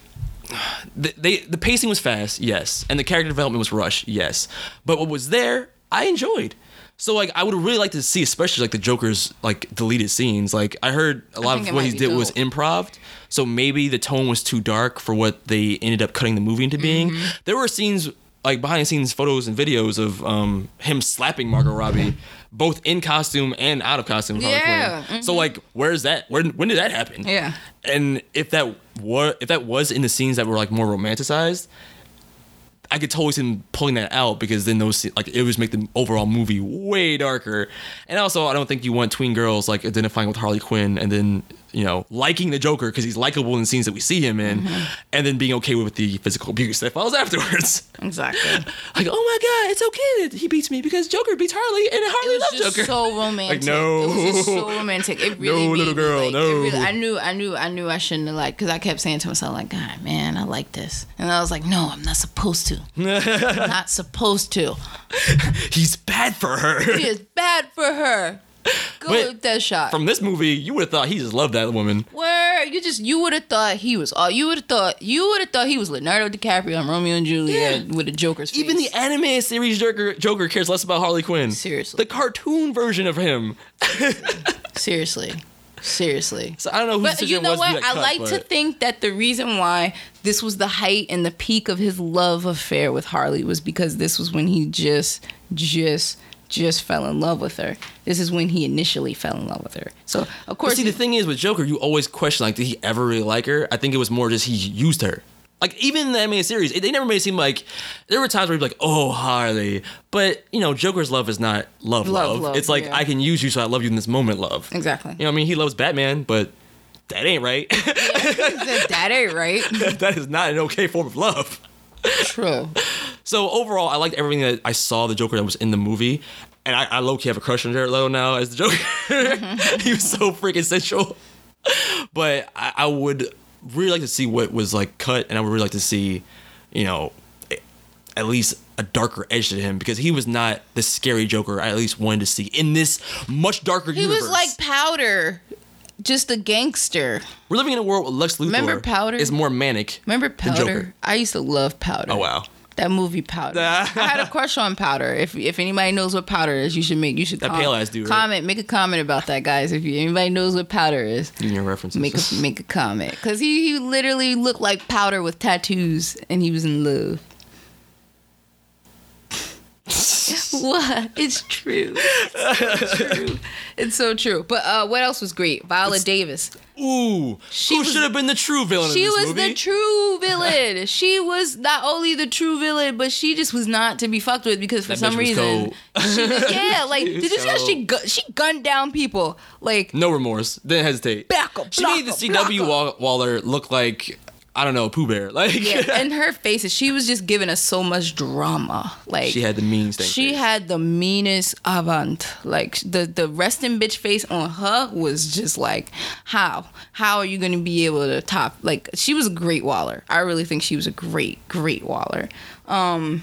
The, they the pacing was fast, yes, and the character development was rushed, yes. But what was there, I enjoyed. So like, I would really like to see, especially like the Joker's like deleted scenes. Like I heard a lot of what he did was dope. improv. So maybe the tone was too dark for what they ended up cutting the movie into being. Mm-hmm. There were scenes like behind the scenes photos and videos of um, him slapping Margot Robbie, both in costume and out of costume. Harley Yeah, Quinn. So like, where's that? When when did that happen? Yeah. And if that was if that was in the scenes that were like more romanticized, I could totally see them pulling that out because then those like it would make the overall movie way darker. And also, I don't think you want tween girls like identifying with Harley Quinn and then you know liking the Joker because he's likable in the scenes that we see him in, Mm-hmm. and then being okay with the physical abuse that follows afterwards. exactly. like, oh my god, it's okay that he beats me because Joker beats Harley and It Harley was loves Joker. so romantic. no. it was just so romantic. It really, No, little girl, like, no. really- I knew, I knew, I knew I shouldn't have like because I kept saying to myself like, God, man, I like this, and I was like, No, I'm not supposed to. I'm not supposed to. he's bad for her. He is bad for her. Go Wait, with that shot. From this movie, you would have thought he just loved that woman. Where you just you would have thought he was all you would have thought you would have thought he was Leonardo DiCaprio on Romeo and Juliet with a Joker's face. Even the anime series Joker, Joker cares less about Harley Quinn. Seriously. The cartoon version of him. seriously, seriously. So I don't know whose But you know what? I cut, like to think that the reason why this was the height and the peak of his love affair with Harley was because this was when he just, just, just fell in love with her. This is when he initially fell in love with her. So of But course, see, the thing is with Joker, you always question like, did he ever really like her? I think it was more just he used her. Like even in the animated series, they never made it seem like there were times where you'd be like, "Oh, Harley," but you know, Joker's love is not love, Love, love. love, it's like yeah. I can use you, so I love you in this moment, love. Exactly. You know, what I mean, he loves Batman, but that ain't right. that ain't right. that is not an okay form of love. True. So overall, I liked everything that I saw the Joker that was in the movie, and I, I low key have a crush on Jared Leto now as the Joker. he was so freaking sensual. But I, I would really like to see what was like cut, and I would really like to see, you know, at least a darker edge to him because he was not the scary Joker I at least wanted to see in this much darker He universe. was like Powder, just a gangster. we're living in a world where Lex Luthor Remember Powder? is more manic. Remember. Powder? I used to love Powder. Oh wow. That movie Powder. I had a crush on Powder. If if anybody knows what Powder is, you should make you should That com- pale ass dude, right? Comment, make a comment about that, guys. If you, anybody knows what Powder is, your references. make a make a comment because he, he literally looked like Powder with tattoos, and he was in love. what? It's true. It's so true. It's so true. But uh, what else was great? Viola Davis. Ooh, She who should have been the true villain? She was movie? the true villain. she was not only the true villain, but she just was not to be fucked with because for That some reason, she was, yeah, like did you see how she gu- she gunned down people like No remorse. Didn't hesitate. Back up, She made the CW Waller look like I don't know Pooh Bear. Like yeah, and her faces. She was just giving us so much drama. Like she had the mean thing. She had the meanest avant. Like the the resting bitch face on her was just like, how? How are you gonna be able to top? Like she was a great Waller. I really think she was a great, great Waller. Um,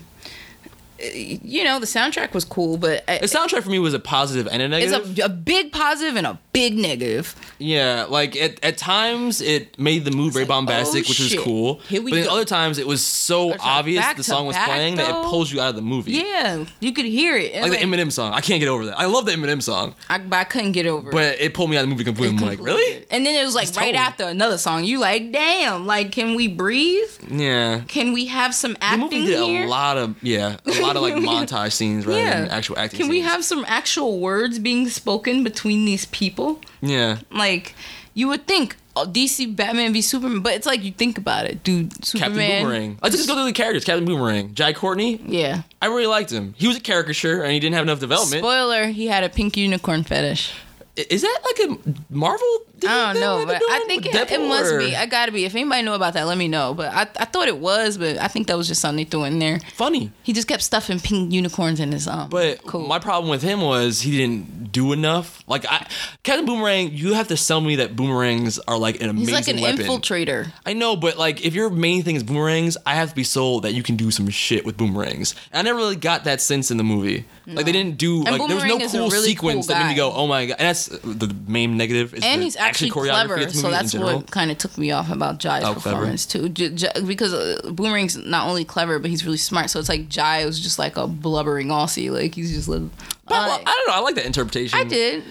you know, the soundtrack was cool, but the soundtrack for me was a positive and a it's negative. a, a big positive and a big negative. yeah, like at, at times it made the mood very like, oh, bombastic, oh, which was cool. Here we but go. other times it was so obvious the song was back, playing that it pulls you out of the movie. Yeah, you could hear it. And Like the Eminem song, I can't get over that. I love the Eminem song, I, but I couldn't get over it. but it pulled me out of the movie completely. I'm like, really? And then it was like It's right tone. after another song. You like, damn, like, can we breathe? Yeah. Can we have some The acting movie did here? a lot of yeah, a lot of like montage scenes rather than actual acting. Can we have some actual words being spoken between these people? Yeah. Like, you would think oh, DC Batman v Superman, but it's like you think about it, dude. Captain Superman. Boomerang. Let's just go through the characters. Captain Boomerang. Jai Courtney. Yeah. I really liked him. He was a caricature and he didn't have enough development. Spoiler: He had a pink unicorn fetish. Is that like a Marvel? I don't know, but I think it, it must be. I gotta be. If anybody know about that, let me know. But I, I thought it was, but I think that was just something they threw in there. funny. He just kept stuffing pink unicorns in his um. But cool. my problem with him was he didn't do enough. Like I, Captain Boomerang, you have to sell me that boomerangs are like an amazing He's like an weapon. infiltrator. I know, but like if your main thing is boomerangs, I have to be sold that you can do some shit with boomerangs. And I never really got that sense in the movie. Like they didn't do like there was no Boomerang is a cool really sequence cool that made me go, oh my god. And that's the main negative. Is and he's actually choreography clever, the so that's what kind of took me off about Jai's Oh, clever. performance too. J- J- because uh, Boomerang's not only clever, but he's really smart. So it's like Jai was just like a blubbering Aussie, like he's just like. But, well, uh, I don't know. I like that interpretation. I did,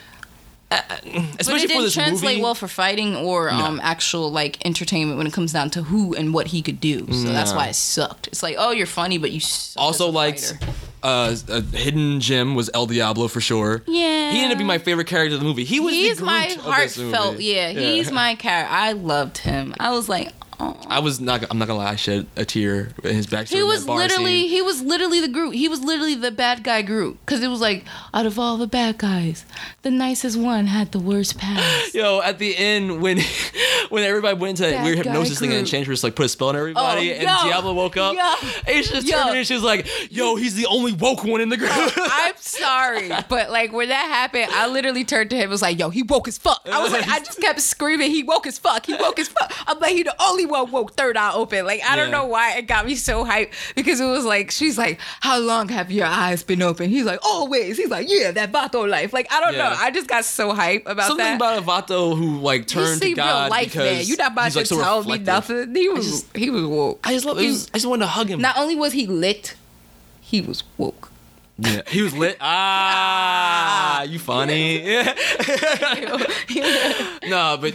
but especially it for didn't translate movie. well for fighting or um actual like entertainment when it comes down to who and what he could do. So that's why it sucked. It's like, oh, you're funny, but you suck also as a liked fighter. Uh, a hidden gem was El Diablo for sure. Yeah. he ended up being my favorite character of the movie. He was He's the my heartfelt. movie. Yeah, he's my character. I loved him. I was like, oh. I was not. I'm not gonna lie. I shed a tear in his backstory. He was literally scene. he was literally the Groot. He was literally the bad guy Groot because it was like out of all the bad guys, the nicest one had the worst past. Yo, at the end when when everybody went into that Bad weird hypnosis thing and. Enchantress like put a spell on everybody Oh, and yo, Diablo woke up, just yo. turned and she was like, "Yo, he's the only woke one in the group." I'm sorry, but like when that happened, I literally turned to him and was like, "Yo, he woke as fuck." I was like, I just kept screaming, "He woke as fuck! He woke as fuck!" I'm like, he the only one woke, third eye open. Like I don't know why it got me so hyped because it was like she's like, "How long have your eyes been open?" He's like, "Always." He's like, "Yeah, that Vato life." Like I don't Yeah. know. I just got so hyped about Something that. about a Vato who like turned to God real life, because man. You're not about to like, so tell me nothing. He was just- he was woke. I just love. He was- just, I just wanted to hug him. Not only was he lit, he was woke. yeah, he was lit. Ah, you funny. No, but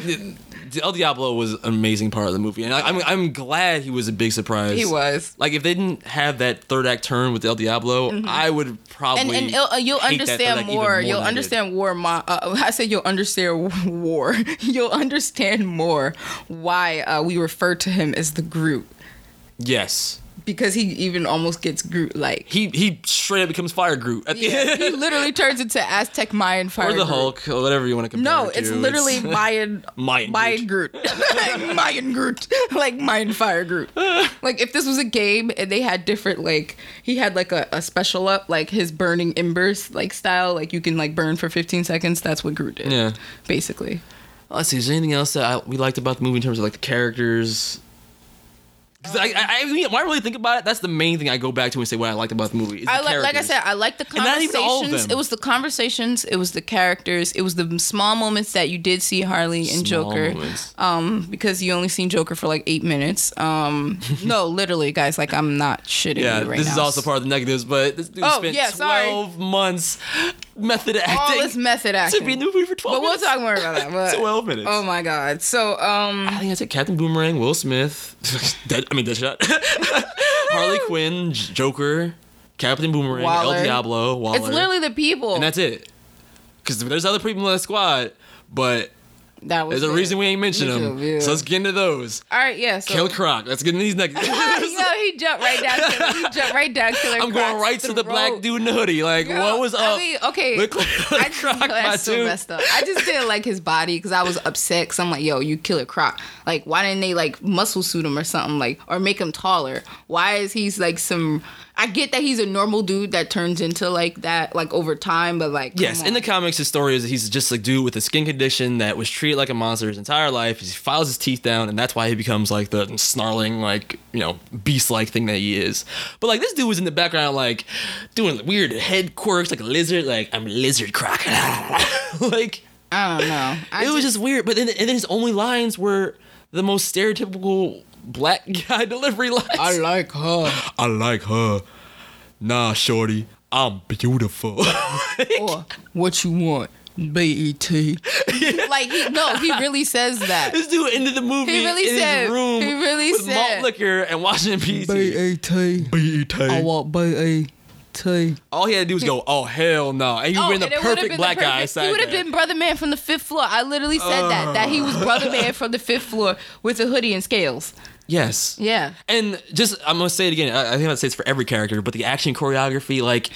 El Diablo was an amazing part of the movie, and I, I'm I'm glad he was a big surprise. He was. Like if they didn't have that third act turn with El Diablo, I would probably Mm-hmm. and and uh, you'll hate understand even more. You'll understand war. My, uh, I said you'll understand war. you'll understand more why uh, we refer to him as the Groot. Yes. Because he even almost gets Groot like. He he straight up becomes Fire Groot at the Yeah, end. he literally turns into Aztec Mayan fire. or the Groot. Hulk, or whatever you want to compare. No, it to. it's literally Mayan Mayan Mayan Groot. Mayan Groot. like Mayan Fire Groot. like if this was a game and they had different like he had like a, a special up, like his burning embers like style, like you can like burn for 15 seconds, that's what Groot did. Yeah. Basically. Let's see. Is there anything else that I, we liked about the movie in terms of like the characters? I, I, I mean, when I really think about it, that's the main thing I go back to and say what I liked about the movie. I like, like I said, I like the And not even all of conversations. It was the conversations. It was the characters. It was the small moments that you did see Harley and Small Joker. moments. Um, because you only seen Joker for like eight minutes. Um, no, literally, guys. Like I'm not shitting yeah, you right this now. is also part of the negatives, but this dude Oh, spent yeah, sorry. 12 months method acting. all this method acting. to be in the movie for 12 but we'll talk more about that. But, 12 minutes. Oh my god. So um, I think I it. Captain Boomerang, Will Smith, Dead, I mean Deadshot, Harley Quinn, Joker, Captain Boomerang, Waller. El Diablo, Waller, it's literally the people. and that's it. Because there's other people in the squad, but that was there's a reason we ain't mentioned Me them. yeah. So let's get into those. All right, yeah. So Kill Croc. Let's get into these next. know, he jumped right down. To, he jumped right down. Killer I'm going right to the black dude in the hoodie. Like, what was up? I mean, okay. Killer I just, Croc, my that's so messed up. I just didn't like his body because I was upset. Cause I'm like, yo, you Killer Croc. Like, why didn't they like muscle suit him or something like, or make him taller? Why is he's like some? I get that he's a normal dude that turns into like that like over time, but like, Yes, in the comics, his story is that he's just a dude with a skin condition that was treated like a monster his entire life. He files his teeth down, and that's why he becomes like the snarling, like you know, beast-like thing that he is. But like this dude was in the background, like doing weird head quirks, like a lizard, like I'm a lizard crocodile. like I don't know. I it was just weird. But then, and then his only lines were the most stereotypical black guy delivery lines. I like her. I like her. Nah, shorty, I'm beautiful. or what you want, BET. like he no, he really says that. This dude ended the movie He really in said- his room he really with said- malt liquor and Washington PC. BET. B.E.T. want BET. All he had to do was go, oh hell no, and he Oh, been the and it would've perfect been black the guy. perfect- side He would have been brother man from the fifth floor. I literally said that that he was brother man from the fifth floor with a hoodie and scales. Yes. Yeah. And just I'm gonna say it again. I, I think I'd say it's for every character, but the action choreography, like.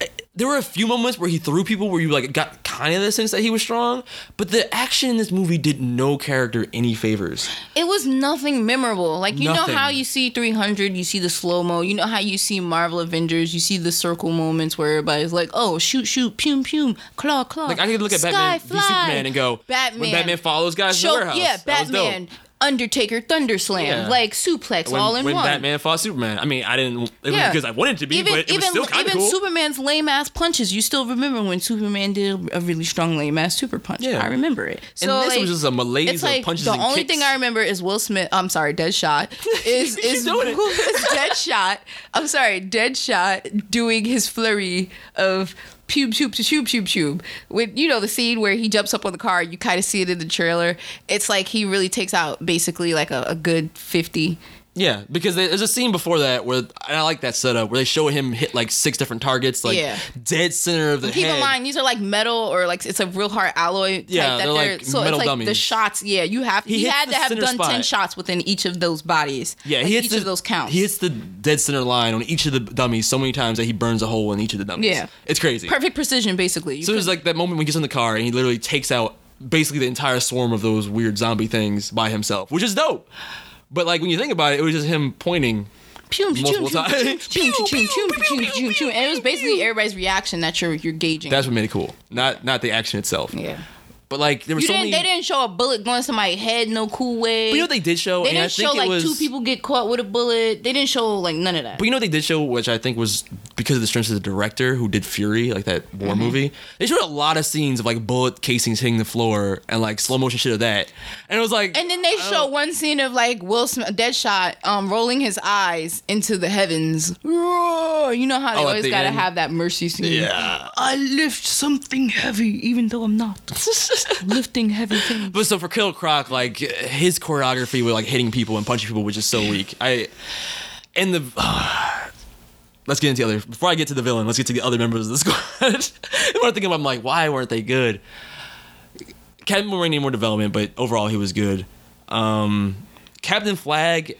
Eh, there were a few moments where he threw people where you like got kind of the sense that he was strong, but the action in this movie did no character any favors. It was nothing memorable. Like you Nothing. know how you see 300, you see the slow mo. You know how you see Marvel Avengers, you see the circle moments where everybody's like, "Oh, shoot, shoot, pum, pum, claw, claw." Like I could look at sky, Batman, Superman, and go, Batman. when Batman follows guys in Show, the warehouse, yeah, that was dope. Batman, Undertaker, Thunder Slam, Yeah. like suplex, when, all in when one. Batman fought Superman. I mean, I didn't it Yeah. was because I wanted to be, even but it even was still kind of even cool. Superman's lame ass punches. You still remember when Superman did a really strong lame ass super punch? Yeah. I remember it. and So this like, was just a malaise it's of like punches the and only kicks. thing I remember is Will Smith. I'm sorry, Deadshot is is, doing it. is Deadshot. I'm sorry, Deadshot doing his flurry of. Pube, pube, pube, pube, pube. With you know the scene where he jumps up on the car, you kind of see it in the trailer. It's like he really takes out basically like a, a good fifty Yeah, because there's a scene before that where and I like that setup where they show him hit like six different targets, like Yeah. dead center of the Keep head. in mind, these are like metal or like it's a real hard alloy. Yeah, that they're they're, like so metal it's like the shots. Yeah, you have. He He, had to have done ten shots within each of those bodies. yeah, Like, he hits each the, of those counts. He hits the dead center line on each of the dummies so many times that he burns a hole in each of the dummies. Yeah. it's crazy. perfect precision, basically. You So there's like that moment when he gets in the car and he literally takes out basically the entire swarm of those weird zombie things by himself, which is dope. But like when you think about it, it was just him pointing. Pew, pew, multiple times. and it was basically everybody's reaction that you're you're gauging. That's what made it cool, not not the action itself. yeah. But like there were You so didn't. many. They didn't show a bullet going to somebody's head. No cool way. But you know what they did show, They and didn't think show like was two people get caught with a bullet. They didn't show like none of that. But you know what they did show, which I think was because of the strength of the director who did Fury, like that war Mm-hmm. movie. They showed a lot of scenes of like bullet casings hitting the floor and like slow motion shit of that. And it was like, And then they show one scene of like Will Smith, Deadshot, um, rolling his eyes into the heavens. Roar! You know how they Oh, always the gotta end? have that mercy scene. yeah. I lift something heavy, even though I'm not lifting heavy things. But so for Kill Croc, like his choreography with like hitting people and punching people was just so weak. I and the let's get into the other before I get to the villain. Let's get to the other members of the squad. when I think about, I'm like, why weren't they good? Captain Boomerang needed more development, but overall he was good. Um, Captain Flag,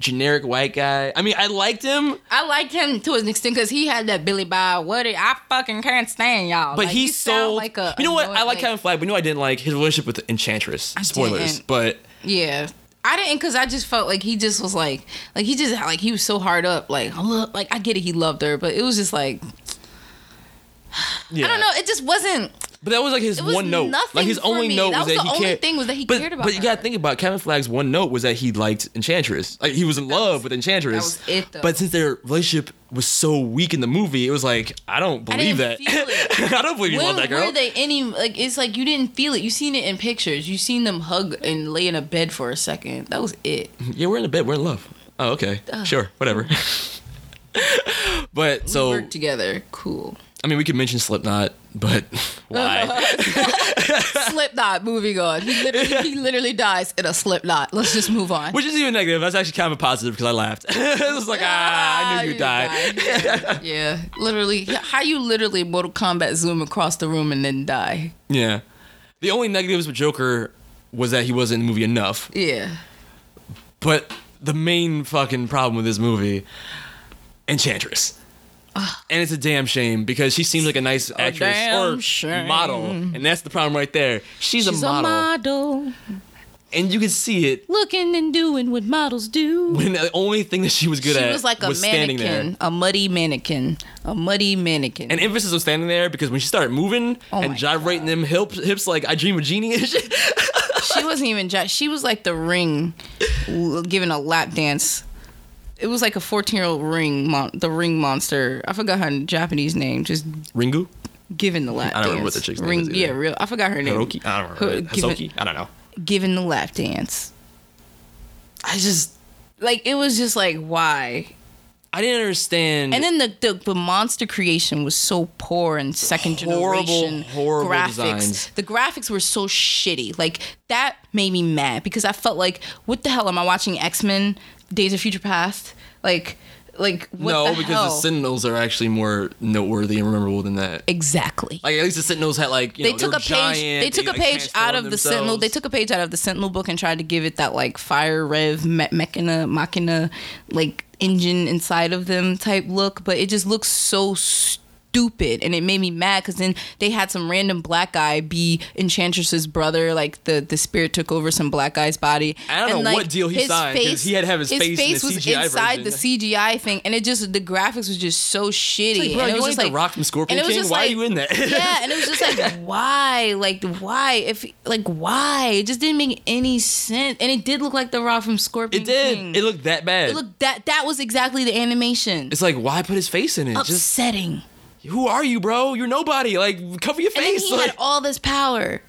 generic white guy. I mean, I liked him, I liked him to an extent because he had that Billy Bob. What I fucking can't stand y'all. but Like, he you sound sold. like a. you know what? annoyed- I like Kevin Flag, but you know I didn't like his relationship with Enchantress. Spoilers, didn't. but Yeah. I didn't because I just felt like he just was like like he just like he was so hard up like look like I get it he loved her but it was just like yeah. I don't know it just wasn't But that was like his was one note. nothing Like his only me. note That was, was that the he only cared. thing was that he but, cared about But you gotta her. think about it. Kevin Flag's one note was that he liked Enchantress. Like he was in love with Enchantress. That was it, though. But since their relationship was so weak in the movie, it was like I don't I believe didn't that. I don't believe you when love that girl. were they any like it's like you didn't feel it you seen it in pictures you seen them hug and lay in a bed for a second that was it Yeah, we're in the bed. We're in love. Oh, okay. Sure. Whatever. but we so worked together cool I mean, we could mention Slipknot, but why? Slipknot moving on he literally he literally dies in a Slipknot let's just move on Which is even negative. That's actually kind of a positive because I laughed. it was like, ah, I knew you'd die. Yeah, yeah, literally. How you literally Mortal Kombat zoom across the room and then die? Yeah. The only negatives with Joker was that he wasn't in the movie enough. Yeah. But the main fucking problem with this movie, Enchantress. And it's a damn shame because she seems like a nice actress or shame. model, and that's the problem right there. She's, She's a, model, model, and you can see it looking and doing what models do. when the only thing that she was good She at was like a standing there. mannequin, a muddy mannequin, a muddy mannequin. And emphasis was standing there because when she started moving Oh and my gyrating them hips, hips like I Dream of Jeannie and shit. she wasn't even. She was like the ring, l- giving a lap dance. It was like a fourteen-year-old ring, mon- the ring monster. I forgot her Japanese name. Just Ringu? given the lap I don't dance. remember what the chick's name is either. Yeah, real. I forgot her name. Hiroki? I don't remember. Her- giving- Hisoki? I don't know. given the lap dance. I just, Like it was just like why? I didn't understand. And then the, the the monster creation was so poor and second Horrible, generation horrible graphics. designs. The graphics were so shitty. Like that made me mad because I felt like, what the hell am I watching? X Men: Days of Future Past? Like, like what no, the because hell? the Sentinels are actually more noteworthy and memorable than that. exactly. Like at least the Sentinels had like you they know, took a page. giant, they took they, a like, page out of the Sentinel. They took a page out of the Sentinel book and tried to give it that like fire rev me- mechana machina like engine inside of them type look, but it just looks so stupid and it made me mad because then they had some random black guy be Enchantress's brother, like the the spirit took over some black guy's body. I don't And, know like, what deal he his signed, he had to have his face in the was CGI inside version. the CGI thing, and it just the graphics was just so shitty. Like, bro, and it was just the like Rock from Scorpion and it was King? just Why are you in that? yeah, and it was just like, why? Like, why? If like, why? It just didn't make any sense. And it did look like the Rock from Scorpion. It did. King. It looked that bad. It looked that that was exactly the animation. it's like why put his face in it? Just Upsetting. Who are you, bro? You're nobody. Like cover your face. And he like- had all this power.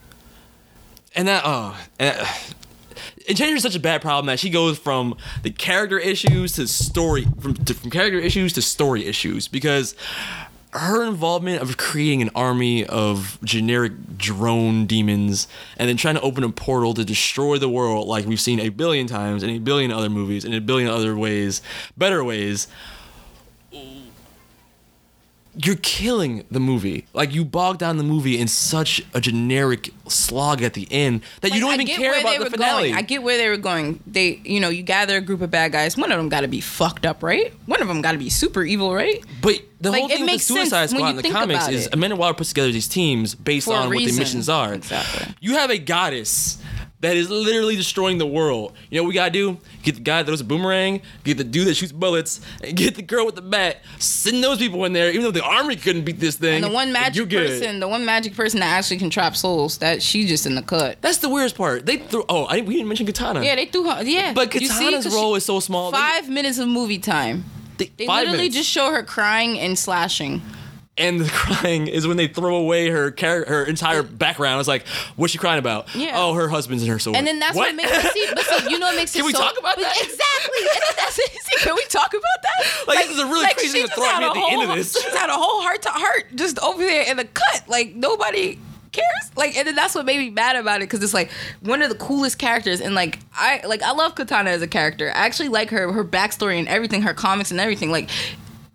and that oh and uh, Enchantress is such a bad problem that she goes from the character issues to story from to, from character issues to story issues because her involvement of creating an army of generic drone demons and then trying to open a portal to destroy the world like we've seen a billion times in a billion other movies in a billion other ways better ways you're killing the movie. Like you bog down the movie in such a generic slog at the end that you don't I even care about the finale. Going. I get where they were going. They, you know, you gather a group of bad guys. One of them got to be fucked up, right? One of them got to be super evil, right? but the Like, whole thing with the Suicide Squad in the comics is. Amanda Waller puts together these teams based For on what the missions are. Exactly. You have a goddess that is literally destroying the world. You know what we gotta do? Get the guy that throws a boomerang, get the dude that shoots bullets, and get the girl with the bat. Send those people in there, even though the army couldn't beat this thing. And the one magic person, the one magic person that actually can trap souls, that she just in the cut. That's the weirdest part. They threw. Oh, I, we didn't mention Katana. Yeah, they threw her. Yeah, But You see? Role she- is so small. They- Five minutes of movie time. They, They literally minutes. just show her crying and slashing. And the crying is when they throw away her char- her entire background. It's like, what's she crying about? Yeah. Oh, her husband's in her sword. And then that's what, makes it see, but see, you know what makes Can we so, talk about that? Exactly. And then that's see, can we talk about that? Like, this is a really crazy thing to throw at me at the end of whole- this. She's had a whole heart to heart just over there in the cut. Like nobody cares. Like, and then that's what made me mad about it because it's like one of the coolest characters. And like I like I love Katana as a character. I actually like her her backstory and everything, her comics and everything. Like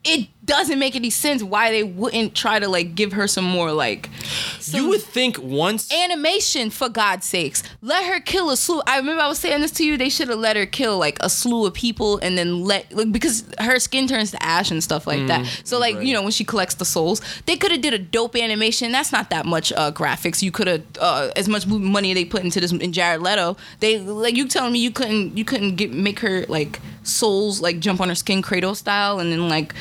it doesn't make any sense why they wouldn't try to like give her some more like some you would think once animation for God's sakes. Let her kill a slew. I remember I was saying this to you. They should have let her kill like a slew of people and then let like because her skin turns to ash and stuff like that. So like right. you know when she collects the souls, they could have did a dope animation. That's not that much uh, graphics. You could have uh, as much money they put into this in Jared Leto. They like you telling me you couldn't you couldn't get make her like souls like jump on her skin cradle style and then like.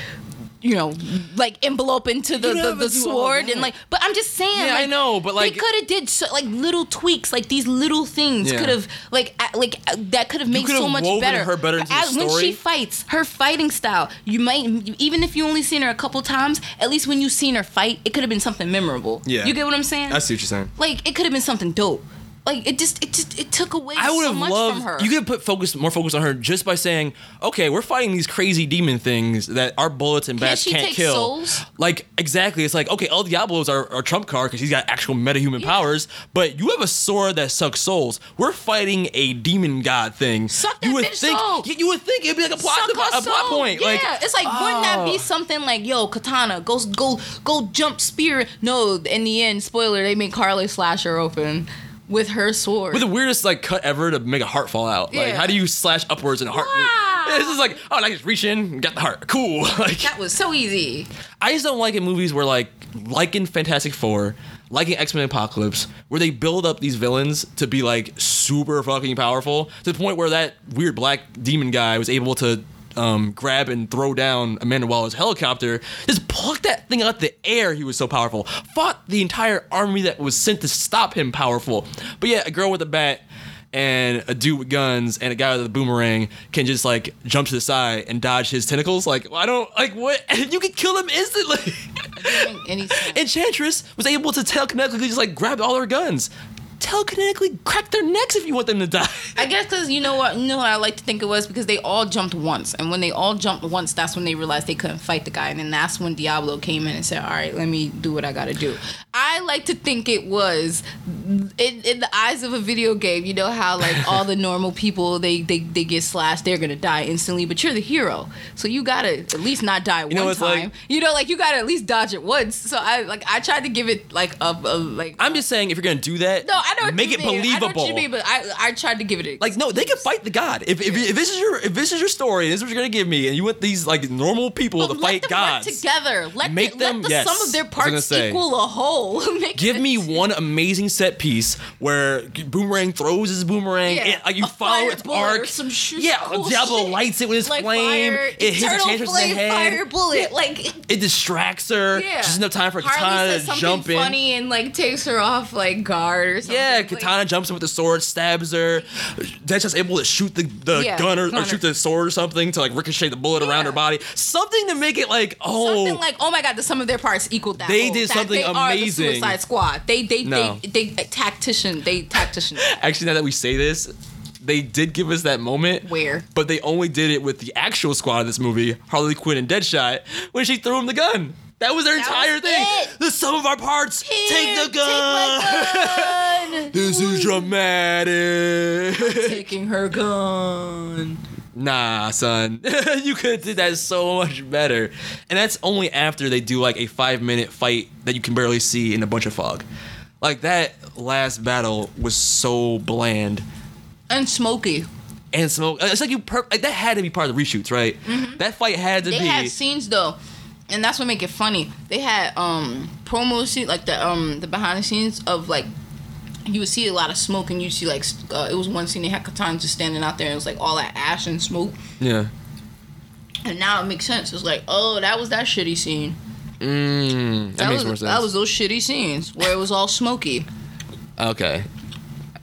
You know, like envelope into the, the, the sword and like, but I'm just saying, Yeah, I know, but, like- they could have did so, like little tweaks, like these little things Yeah. could have like like uh, that could have made so much better. her better into As- When she fights, her fighting style, you might even if you only seen her a couple times, at least when you seen her fight, it could have been something memorable. Yeah. you get what I'm saying? I see what you're saying. Like it could have been something dope. Like it just it just it took away I would so have much loved from her. you could put focus more focus on her just by saying, okay, we're fighting these crazy demon things that our bullets and Can't bats she can't take kill. souls? Like exactly, it's like okay, El Diablo's our, our trump card because he's got actual metahuman powers, but you have a sword that sucks souls. We're fighting a demon god thing. Suck that you would bitch think soul. you, would think it'd be like a plot a plot point. Yeah, Like it's like wouldn't that be oh. something like, yo, Katana, go go go jump spear? No, in the end, spoiler, they make Harley slash her open with her sword. with the weirdest like cut ever to make a heart fall out. Like Yeah. how do you slash upwards in a heart? Wow. This is like oh, I just reach in, and get the heart. Cool. like that was so easy. I just don't like in movies where like like in Fantastic Four, like in X Men Apocalypse, where they build up these villains to be like super fucking powerful to the point where that weird black demon guy was able to um, grab and throw down Amanda Waller's helicopter, just pluck that thing out the air. He was so powerful. Fought the entire army that was sent to stop him powerful. But yeah, a girl with a bat and a dude with guns and a guy with a boomerang can just like jump to the side and dodge his tentacles. Like I don't like what you can kill him instantly. Any. Enchantress was able to telekinetically just like grab all her guns, telekinetically crack their necks if you want them to die. I guess because you know what, you know what I like to think it was because they all jumped once, and when they all jumped once, that's when they realized they couldn't fight the guy, and then that's when Diablo came in and said, "All right, let me do what I got to do." I like to think it was in, in the eyes of a video game. You know how like all the normal people they they they get slashed, they're gonna die instantly, but you're the hero, so you gotta at least not die know, one it's like- time. you know, like you gotta at least dodge it once. So I like I tried to give it like a, a like. I'm just saying if you're gonna do that, no, I know make it mean. I believable. you mean, but I I tried to give it a like no, they can fight the god. If, if, if this is your if this is your story, and this is what you're gonna give me, and you want these like normal people But to fight gods, together. Let Make the, them- let the yes, sum of their I parts say. equal a whole. Give it- me one amazing set piece where Boomerang throws his boomerang. Yeah. It, like you A follow its arc. some sh- yeah, cool Diablo shit. lights it with his like flame. Fire, it hits Enchantress in the head. Fire bullet. Like It distracts her. yeah. Just enough time for Katana to jump in. funny and like takes her off like guard or something. Yeah, Like, Katana jumps in with the sword, stabs her. Deadshot's able to shoot the, the Yeah, gun or, or shoot the sword or something to like ricochet the bullet around her body. Something to make it like, oh, Something like, oh my god, the sum of their parts equal that. They whole- did that something they Are the. Suicide Squad. They they No. they they tactician. They tactician. actually now that we say this, they did give us that moment. Where? But they only did it with the actual squad of this movie, Harley Quinn and Deadshot, when she threw him the gun. That was their That entire was thing. it. The sum of our parts. Here, take the take gun. my gun. this is dramatic. Taking her gun. Nah, son. you could have did that so much better. And that's only after they do like a five minute fight that you can barely see in a bunch of fog. Like that last battle was so bland And smoky. and smoke. It's like you per- like that had to be part of the reshoots, right? That fight had to Mm-hmm. They be. had scenes though, and that's what make it funny. They had um promo scene like the um the behind the scenes of like you would see a lot of smoke and you see like uh, it was one scene they had Katana just standing out there and it was like all that ash and smoke. yeah. And now it makes sense. It's like oh that was that shitty scene. Mm, that, That makes was more sense. that was those shitty scenes where it was all smoky. okay.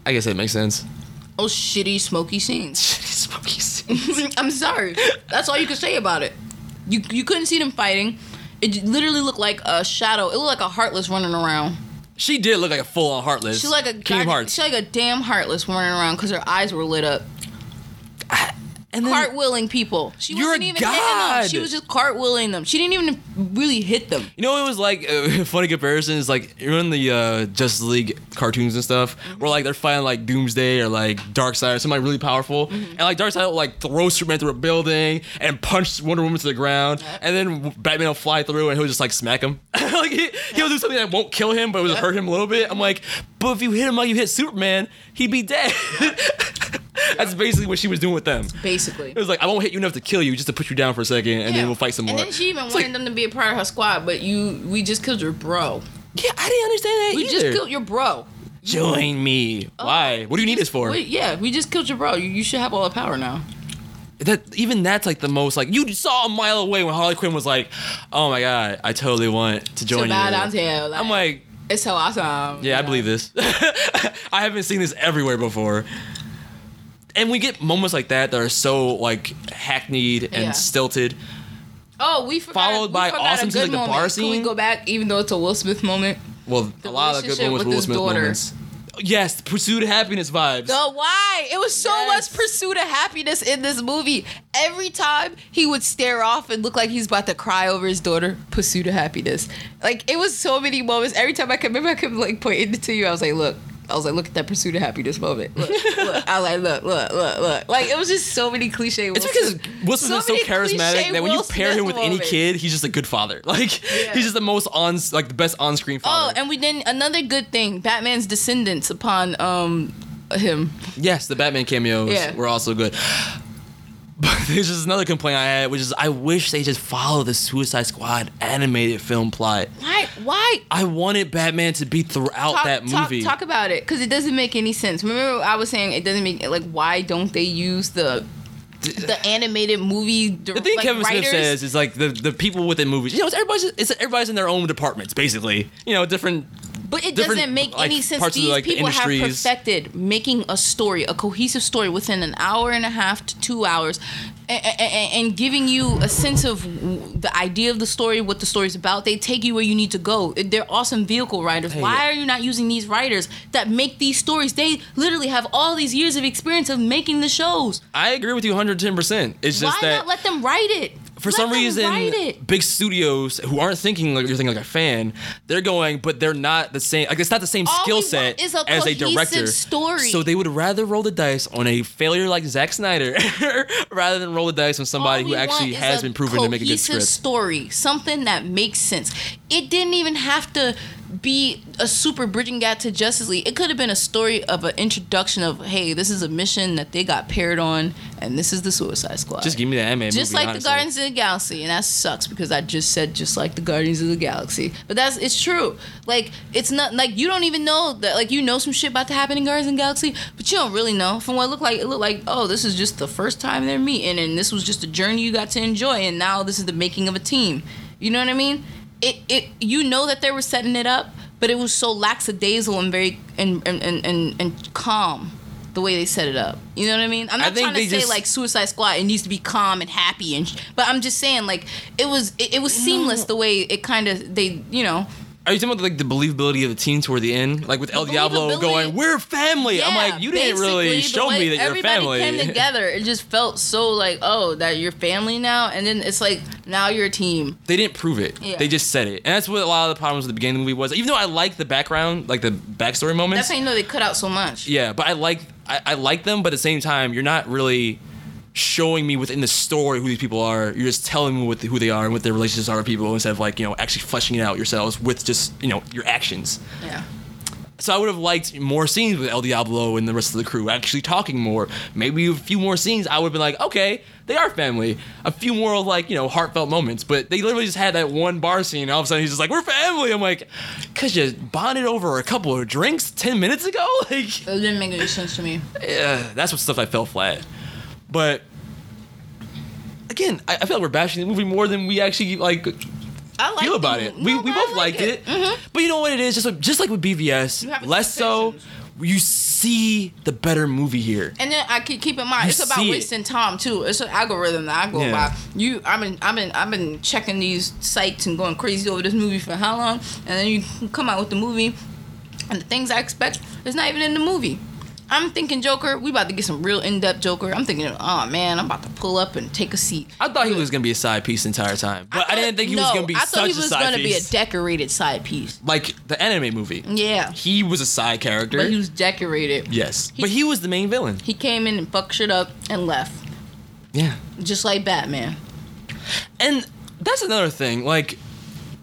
I guess that makes sense. Those shitty smoky scenes. Shitty smoky scenes. I'm sorry. That's all you can say about it. You you couldn't see them fighting. It literally looked like a shadow. It looked like a heartless running around. she did look like a full on heartless. She like a Kingdom god- Hearts. She like a damn heartless running around because her eyes were lit up. And then- cartwheeling people. She You're wasn't a even hitting them. god. She was just cartwheeling them. She didn't even really hit them. You know, it was like a funny comparison is like you know in the uh, Justice League cartoons and stuff, Mm-hmm. where like they're fighting like Doomsday or like Darkseid or somebody really powerful, Mm-hmm. and like Darkseid will like throw Superman through a building and punch Wonder Woman to the ground, and then Batman will fly through and he'll just like smack him. like he, he'll do something that won't kill him, but it will just hurt him a little bit. I'm like, but if you hit him like you hit Superman, he'd be dead. That's basically what she was doing with them. Basically. It was like I won't hit you enough to kill you, just to put you down for a second, and then we'll fight some more. And then she even It's wanted like, them to be a part of her squad, but you, we just killed your bro. Yeah, I didn't understand that We either. just killed your bro. Join me. Oh, Why? What do you need this for? Wait, yeah, we just killed your bro. You, you should have all the power now. That even that's like the most like you saw a mile away when Harley Quinn was like, "Oh my god, I totally want to join so you." on tail. I'm like, it's so awesome. yeah, I believe this. I haven't seen this everywhere before. And we get moments like that that are so like hackneyed and Yeah. stilted. Oh, we forgot, Followed we by forgot awesome scenes like the bar Can we scene. go back, even though it's a Will Smith moment? Well, The a lot of good moments, with Will Smith daughter. moments. Yes, pursuit of happiness vibes. The why? It was so Yes. much pursuit of happiness in this movie. Every time he would stare off and look like he's about to cry over his daughter, pursuit of happiness. Like it was so many moments. Every time I could remember, I could like point it to you. I was like, look. I was like, look at that pursuit of happiness moment. Look, look. I was like, look, look, look, look. Like it was just so many cliche. It's Will because Smith- Will Smith is so charismatic that when you pair Smith him with any kid, he's just a good father. Like Yeah. he's just the most on, like the best on-screen father. Oh, and we didn't. Another good thing: Batman's descendants upon um him. Yes, the Batman cameos Yeah. were also good. But there's just another complaint I had, which is I wish they just follow the Suicide Squad animated film plot. Why? Why? I wanted Batman to be throughout talk, that talk- movie. Talk, about it because it doesn't make any sense. Remember, I was saying it doesn't make like why don't they use the the animated movie? the thing like, Kevin writers? Smith says is like the, the people within movies. You know, it's everybody's it's everybody's in their own departments, basically. You know, different. But it doesn't make like, any sense. These like, the people have industries. perfected making a story, a cohesive story within an hour and a half to two hours, and, and giving you a sense of the idea of the story, what the story's about. They take you where you need to go. They're awesome vehicle writers. Hey, Why are you not using these writers that make these stories? They literally have all these years of experience of making the shows. I agree with you 110. percent It's just Why that not let them write it? For Let some reason, big studios who aren't thinking like you're thinking like a fan, they're going, but they're not the same. Like it's not the same All skill set a as a director. story. So they would rather roll the dice on a failure like Zack Snyder rather than roll the dice on somebody who actually has been proven to make a good script. story, something that makes sense. It didn't even have to be a super bridging gap to Justice League. It could have been a story of an introduction of, hey, this is a mission that they got paired on, and this is the Suicide Squad. Just give me the anime just movie, like honestly. the Guardians of the Galaxy, and that sucks because I just said just like the Guardians of the Galaxy. But that's it's true. Like it's not like you don't even know that like you know some shit about to happen in Guardians of the Galaxy, but you don't really know. From what it looked like, it looked like oh this is just the first time they're meeting, and this was just a journey you got to enjoy, and now this is the making of a team. You know what I mean? It it you know that they were setting it up, but it was so lackadaisical and very and and and, and, and calm. The way they set it up, you know what I mean. I'm not trying to say just- like Suicide Squad. It needs to be calm and happy, and sh- but I'm just saying like it was it, it was seamless the way it kind of they you know Are you talking about like the believability of the team toward the end, like with El Diablo going, "We're family"? I'm like, you didn't really show me that you're everybody family. came together. It just felt so like oh that you're family now, and then it's like now you're a team. they didn't prove it. Yeah. They just said it, and that's what a lot of the problems with the beginning of the movie was. Even though I like the background, like the backstory moments, That's how you know they cut out so much. Yeah, but I like I, I like them, but at the same time, you're not really showing me within the story who these people are. You're just telling me what who they are and what their relationships are with people instead of like you know actually fleshing it out yourselves with just you know your actions. Yeah. So I would have liked more scenes with El Diablo and the rest of the crew actually talking more. Maybe a few more scenes. I would have been like, okay, they are family. A few more like you know heartfelt moments, but they literally just had that one bar scene. And all of a sudden he's just like, we're family. I'm like, cause you bonded over a couple of drinks ten minutes ago. Like, It didn't make any sense to me. yeah, that's what stuff I fell flat. But again, I, I feel like we're bashing the movie more than we actually like I like feel about the- it. We, no, we I both like liked it, mm-hmm. but you know what it is? Just like, just like with BVS, less so. You see the better movie here. And then I keep keep in mind You it's about see it. wasting time too. It's an algorithm that I go Yeah. by. You, I've been, I've been, I've been checking these sites and going crazy over this movie for how long? And then you come out with the movie, and the things I expect is not even in the movie. I'm thinking Joker. We about to get some real in depth Joker. I'm thinking, oh man, I'm about to pull up and take a seat. I thought he was gonna be a side piece the entire time, but I, thought- didn't think he was gonna be side. I thought he was gonna be a decorated side piece. like the anime movie. Yeah, He was a side character. but he was decorated. yes, but he was the main villain. He came in and fucked shit up and left, Yeah, just like Batman. and that's another thing. Like,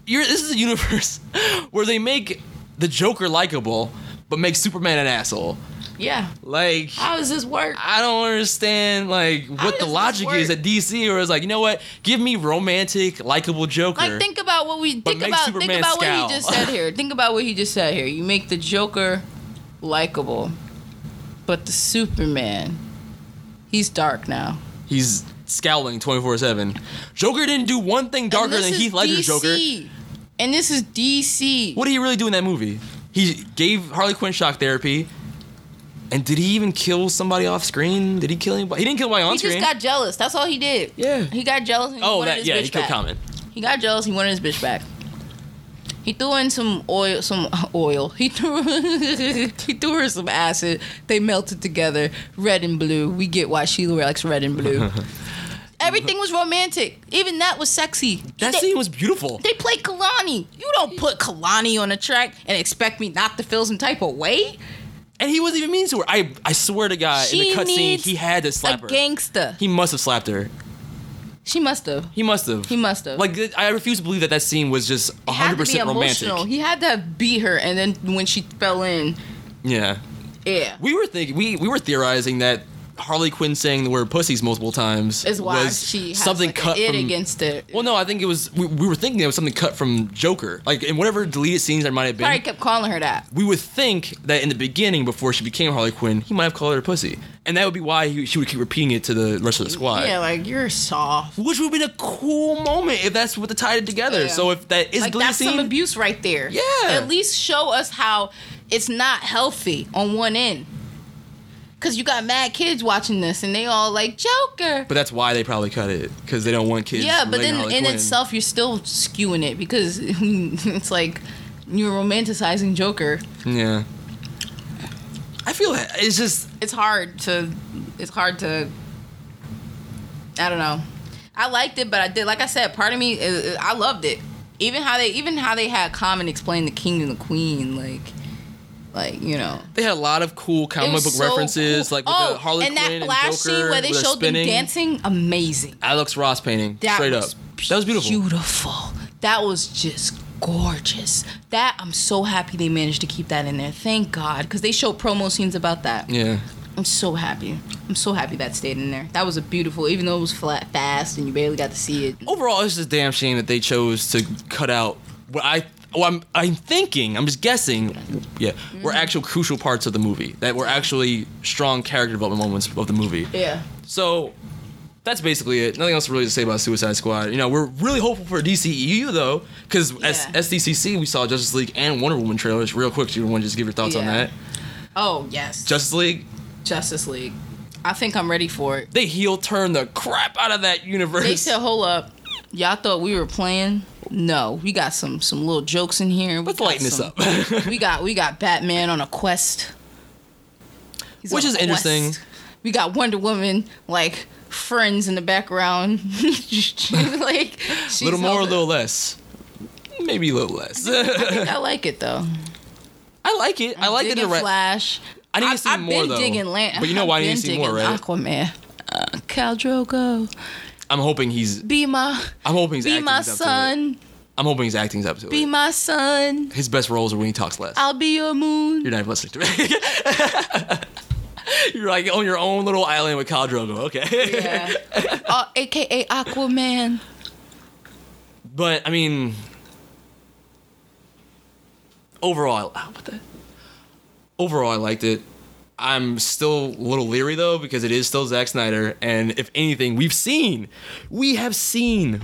you're this is a universe where they make the Joker likable, but make Superman an asshole. Yeah. Like, How does this work? I don't understand like what the logic is at DC, or is like, you know what? Give me romantic, likable Joker. Like think about what we think about Superman think about scowl. what he just said here. Think about what he just said here. You make the Joker likable, but the Superman, he's dark now. He's scowling 24 7. Joker didn't do one thing darker than Heath Ledger's Joker. And this is DC. What did he really do in that movie? He gave Harley Quinn shock therapy. And did he even kill somebody off screen? Did he kill anybody? He didn't kill anybody on He screen. He just got jealous. That's all he did. Yeah. He got jealous. And he oh, wanted that his yeah, bitch he killed. Common. He got jealous. He wanted his bitch back. He threw in some oil, some oil. He threw, he threw her some acid. They melted together, red and blue. We get why she likes red and blue. Everything was romantic. Even that was sexy. That they, scene was beautiful. They played Kehlani. You don't put Kehlani on a track and expect me not to feel some type of way. And he wasn't even mean to her. I I swear to God, in the cutscene, needs he had to slap a her. gangster. He must have slapped her. She must have. He must have. He must have. Like I refuse to believe that that scene was just It had to be 100% romantic. emotional. He had to beat her, and then when she fell in, Yeah. yeah. We were thinking we we were theorizing that Harley Quinn saying the word pussies multiple times is why was she has something like cut it from against it. Well, no, I think it was. We, we were thinking it was something cut from Joker. Like in whatever deleted scenes there might have been. Probably kept calling her that. We would think that in the beginning, before she became Harley Quinn, he might have called her a pussy, and that would be why he, she would keep repeating it to the rest of the squad. Yeah, like you're soft. Which would be a cool moment if that's what they tied it together. Yeah. So if that is Like deleted scene, that's scene, some abuse right there. Yeah. At least show us how it's not healthy on one end. Cause you got mad kids watching this and they all like Joker. but that's why they probably cut it because they don't want kids. yeah, but then in Quinn. itself you're still skewing it because it's like you're romanticizing Joker. yeah. I feel it's just it's hard to it's hard to I don't know. I liked it, but I did like I said, part of me uh, I loved it. Even how they even how they had Common explain the king and the queen, like like you know. they had a lot of cool comic book so references, cool. like with oh, the Harley and Quinn that flash and Joker scene where they showed spinning. them dancing, amazing. Alex Ross painting, That straight up. That was beautiful. Beautiful. That was just gorgeous. That I'm so happy they managed to keep that in there. Thank God, because they showed promo scenes about that. Yeah. I'm so happy. I'm so happy that stayed in there. That was a beautiful, even though it was flat, fast, and you barely got to see it. Overall, it's just a damn shame that they chose to cut out what I. Well, I'm, I'm thinking, I'm just guessing, yeah, were Mm-hmm. actual crucial parts of the movie that were actually strong character development moments of the movie. Yeah. So that's basically it. Nothing else really to say about Suicide Squad. You know, we're really hopeful for DCEU though, because as Yeah. SDCC we saw Justice League and Wonder Woman trailers. Real quick, do you want to just give your thoughts on that? Oh yes. Justice League, Justice League. I think I'm ready for it. they heel turn the crap out of that universe. They said, "Hold up, y'all thought we were playing? No, we got some some little jokes in here. We Let's lighten this up. we got we got Batman on a quest, He's Which is quest. interesting. We got Wonder Woman like friends in the background, like a little more, a little less. Maybe a little less. I think I like it though. I like it. I like it in Digging the. Flash. I need to see I've more been though. Digging Lan- but you know why I need to see more, right? Aquaman. Uh, Khal Drogo, I'm hoping he's. be my, I'm hoping he's be acting's my up to it. son, I'm hoping his acting's up to be it. my son. His best roles are when he talks less. I'll be your moon. You're not even listening to me. You're like on your own little island with Khal Drogo. Okay. Yeah. uh, AKA Aquaman. But I mean, overall, I- what the? Overall, I liked it. I'm still a little leery though because it is still Zack Snyder, and if anything, we've seen, we have seen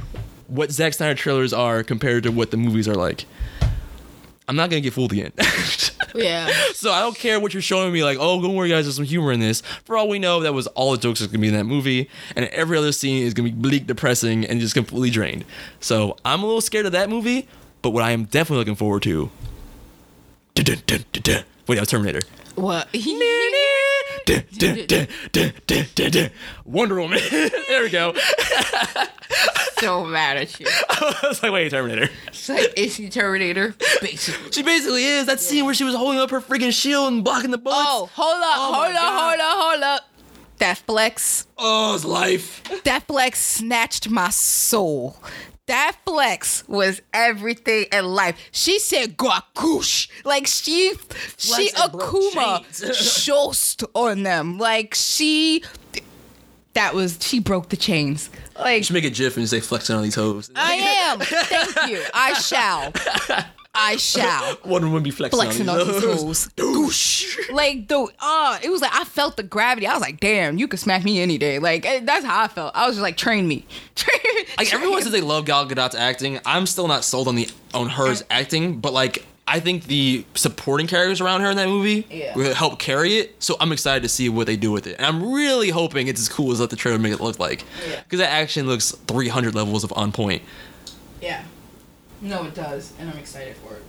what Zack Snyder trailers are compared to what the movies are like. I'm not gonna get fooled again. Yeah. So I don't care what you're showing me, like, oh, don't worry, guys, there's some humor in this. For all we know, that was all the jokes that's gonna be in that movie, and every other scene is gonna be bleak, depressing, and just completely drained. So I'm a little scared of that movie, but what I am definitely looking forward to. Dun, dun, dun. Wait, that was Terminator. What? Wonder Woman. there we go. So mad at you. I was like, wait, Terminator. It's like, is she Terminator? Basically. She basically is. That scene where she was holding up her freaking shield and blocking the bullets. Oh, hold up, Oh hold up, hold up, hold up. That flex, Oh, it's life. that flex snatched my soul. That flex was everything in life. She said "Gakush," like she, she and broke Akuma chains. shosed on them. Like she, that was she broke the chains. Like should make a gif and say flexing on these hoes. I am. Thank you. I shall. I shall. Wonder Woman be flexing, flexing on on these hoes. hoes. Like the uh it was like I felt the gravity. I was like, damn, you could smack me any day. Like eh, that's how I felt. I was just like, train me. Train Like everyone says they love Gal Gadot's acting. I'm still not sold on the on hers acting, but like I think the supporting characters around her in that movie Yeah. will help carry it. So I'm excited to see what they do with it. And I'm really hoping it's as cool as what the trailer make it look like. Yeah. Because that action looks 300 levels of on point. Yeah. No, it does, and I'm excited for it.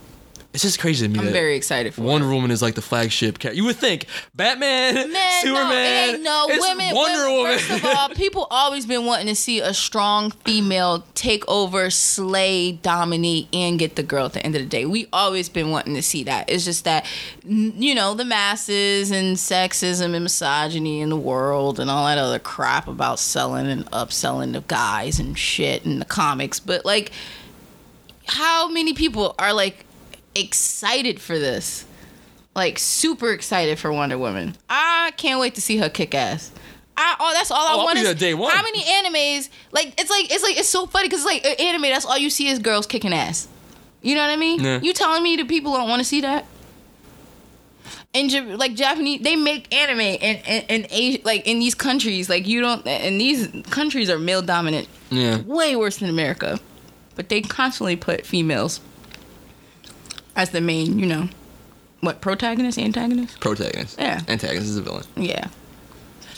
It's just crazy to me. I'm that very excited for it. Wonder it. Woman is like the flagship character. You would think Batman, Man, Superman, no, it ain't no it's women. Wonder women- Woman. First of all, people always been wanting to see a strong female take over, slay, dominate, and get the girl at the end of the day. We always been wanting to see that. It's just that, you know, the masses and sexism and misogyny in the world and all that other crap about selling and upselling the guys and shit in the comics. But like, how many people are like excited for this? like super excited for Wonder Woman. I can't wait to see her kick ass. I, oh, that's all I Oh, I'll want. be is day one. How many animes? Like it's like it's like it's so funny because like uh, anime. That's all you see is girls kicking ass. You know what I mean? Yeah. You telling me the people don't want to see that? In like Japanese, they make anime in in, in Asia, like in these countries. Like you don't, and these countries are male dominant, yeah. way worse than America. But they constantly put females as the main, you know, what protagonist, antagonist? Protagonist. Yeah. Antagonist is a villain. Yeah.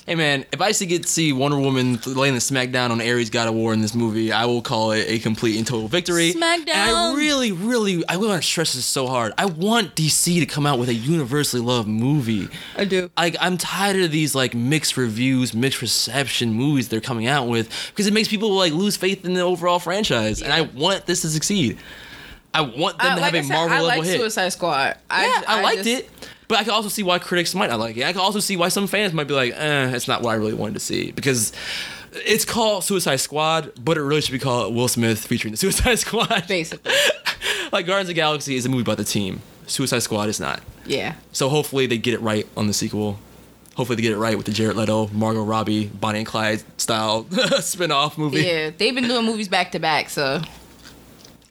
Hey man, if I see get to see Wonder Woman laying the smackdown on Ares God of War in this movie, I will call it a complete and total victory. Smackdown. And I really, really, I want to stress this so hard. I want DC to come out with a universally loved movie. I do. Like I'm tired of these like mixed reviews, mixed reception movies they're coming out with because it makes people like lose faith in the overall franchise. And I want this to succeed. I want them to like have I a said, Marvel I level like hit. Suicide Squad. I, Yeah, I, liked just- it. But I can also see why critics might not like it. I can also see why some fans might be like, eh, it's not what I really wanted to see. Because it's called Suicide Squad, but it really should be called Will Smith featuring the Suicide Squad. Basically. like Guardians of the Galaxy is a movie about the team. Suicide Squad is not. Yeah. So hopefully they get it right on the sequel. Hopefully they get it right with the Jared Leto, Margot Robbie, Bonnie and Clyde style spin-off movie. Yeah. They've been doing movies back to back, so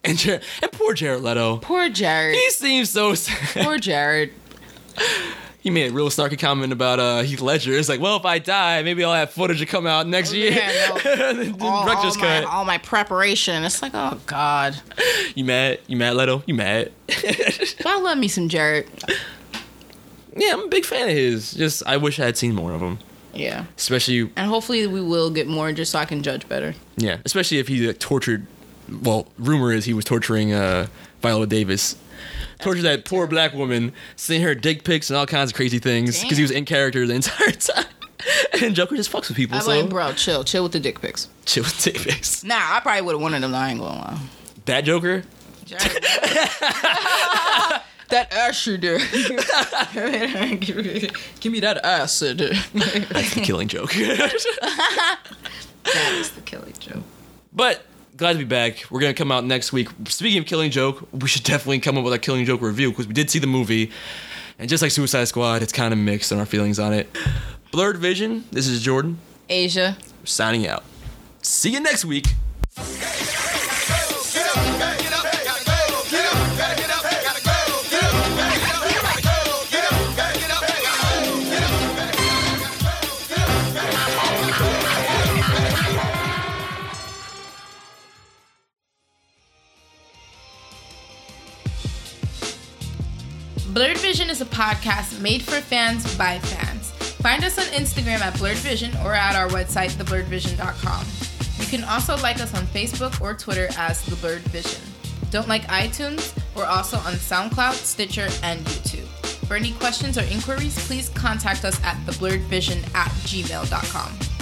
And, and poor Jared Leto. poor Jared. He seems so sad. Poor Jared. He made a real snarky comment about uh, Heath Ledger. It's like, well, if I die, maybe I'll have footage to come out next year. Oh, Yeah, no. the all, director's all my, cut. all my preparation. It's like, oh God. You mad? You mad, Leto? You mad? But I love me some Jared. yeah, I'm a big fan of his. Just I wish I had seen more of him. Yeah. Especially, And hopefully we will get more just so I can judge better. yeah, especially if he like, tortured. Well, rumor is he was torturing uh, Viola Davis. Tortured that poor black woman, sending her dick pics and all kinds of crazy things because he was in character the entire time. and Joker just fucks with people. I'm so like, bro, chill. Chill with the dick pics. chill with the dick pics. Nah, I probably would have wanted them. I ain't gonna lie. That Joker, that ass you do. Give me that ass. that's the killing joke. that is the killing joke. But glad to be back. We're gonna come out next week. Speaking of Killing Joke, we should definitely come up with a Killing Joke review because we did see the movie, and just like Suicide Squad, it's kind of mixed on our feelings on it. Blurred Vision. This is Jordan Asia. signing out. See you next week. Blurred Vision is a podcast made for fans by fans. Find us on Instagram at Blurred Vision or at our website, theblurredvision.com. You can also like us on Facebook or Twitter as The Blurred Vision. Don't like iTunes? We're also on SoundCloud, Stitcher, and YouTube. For any questions or inquiries, please contact us at theblurredvision at gmail.com.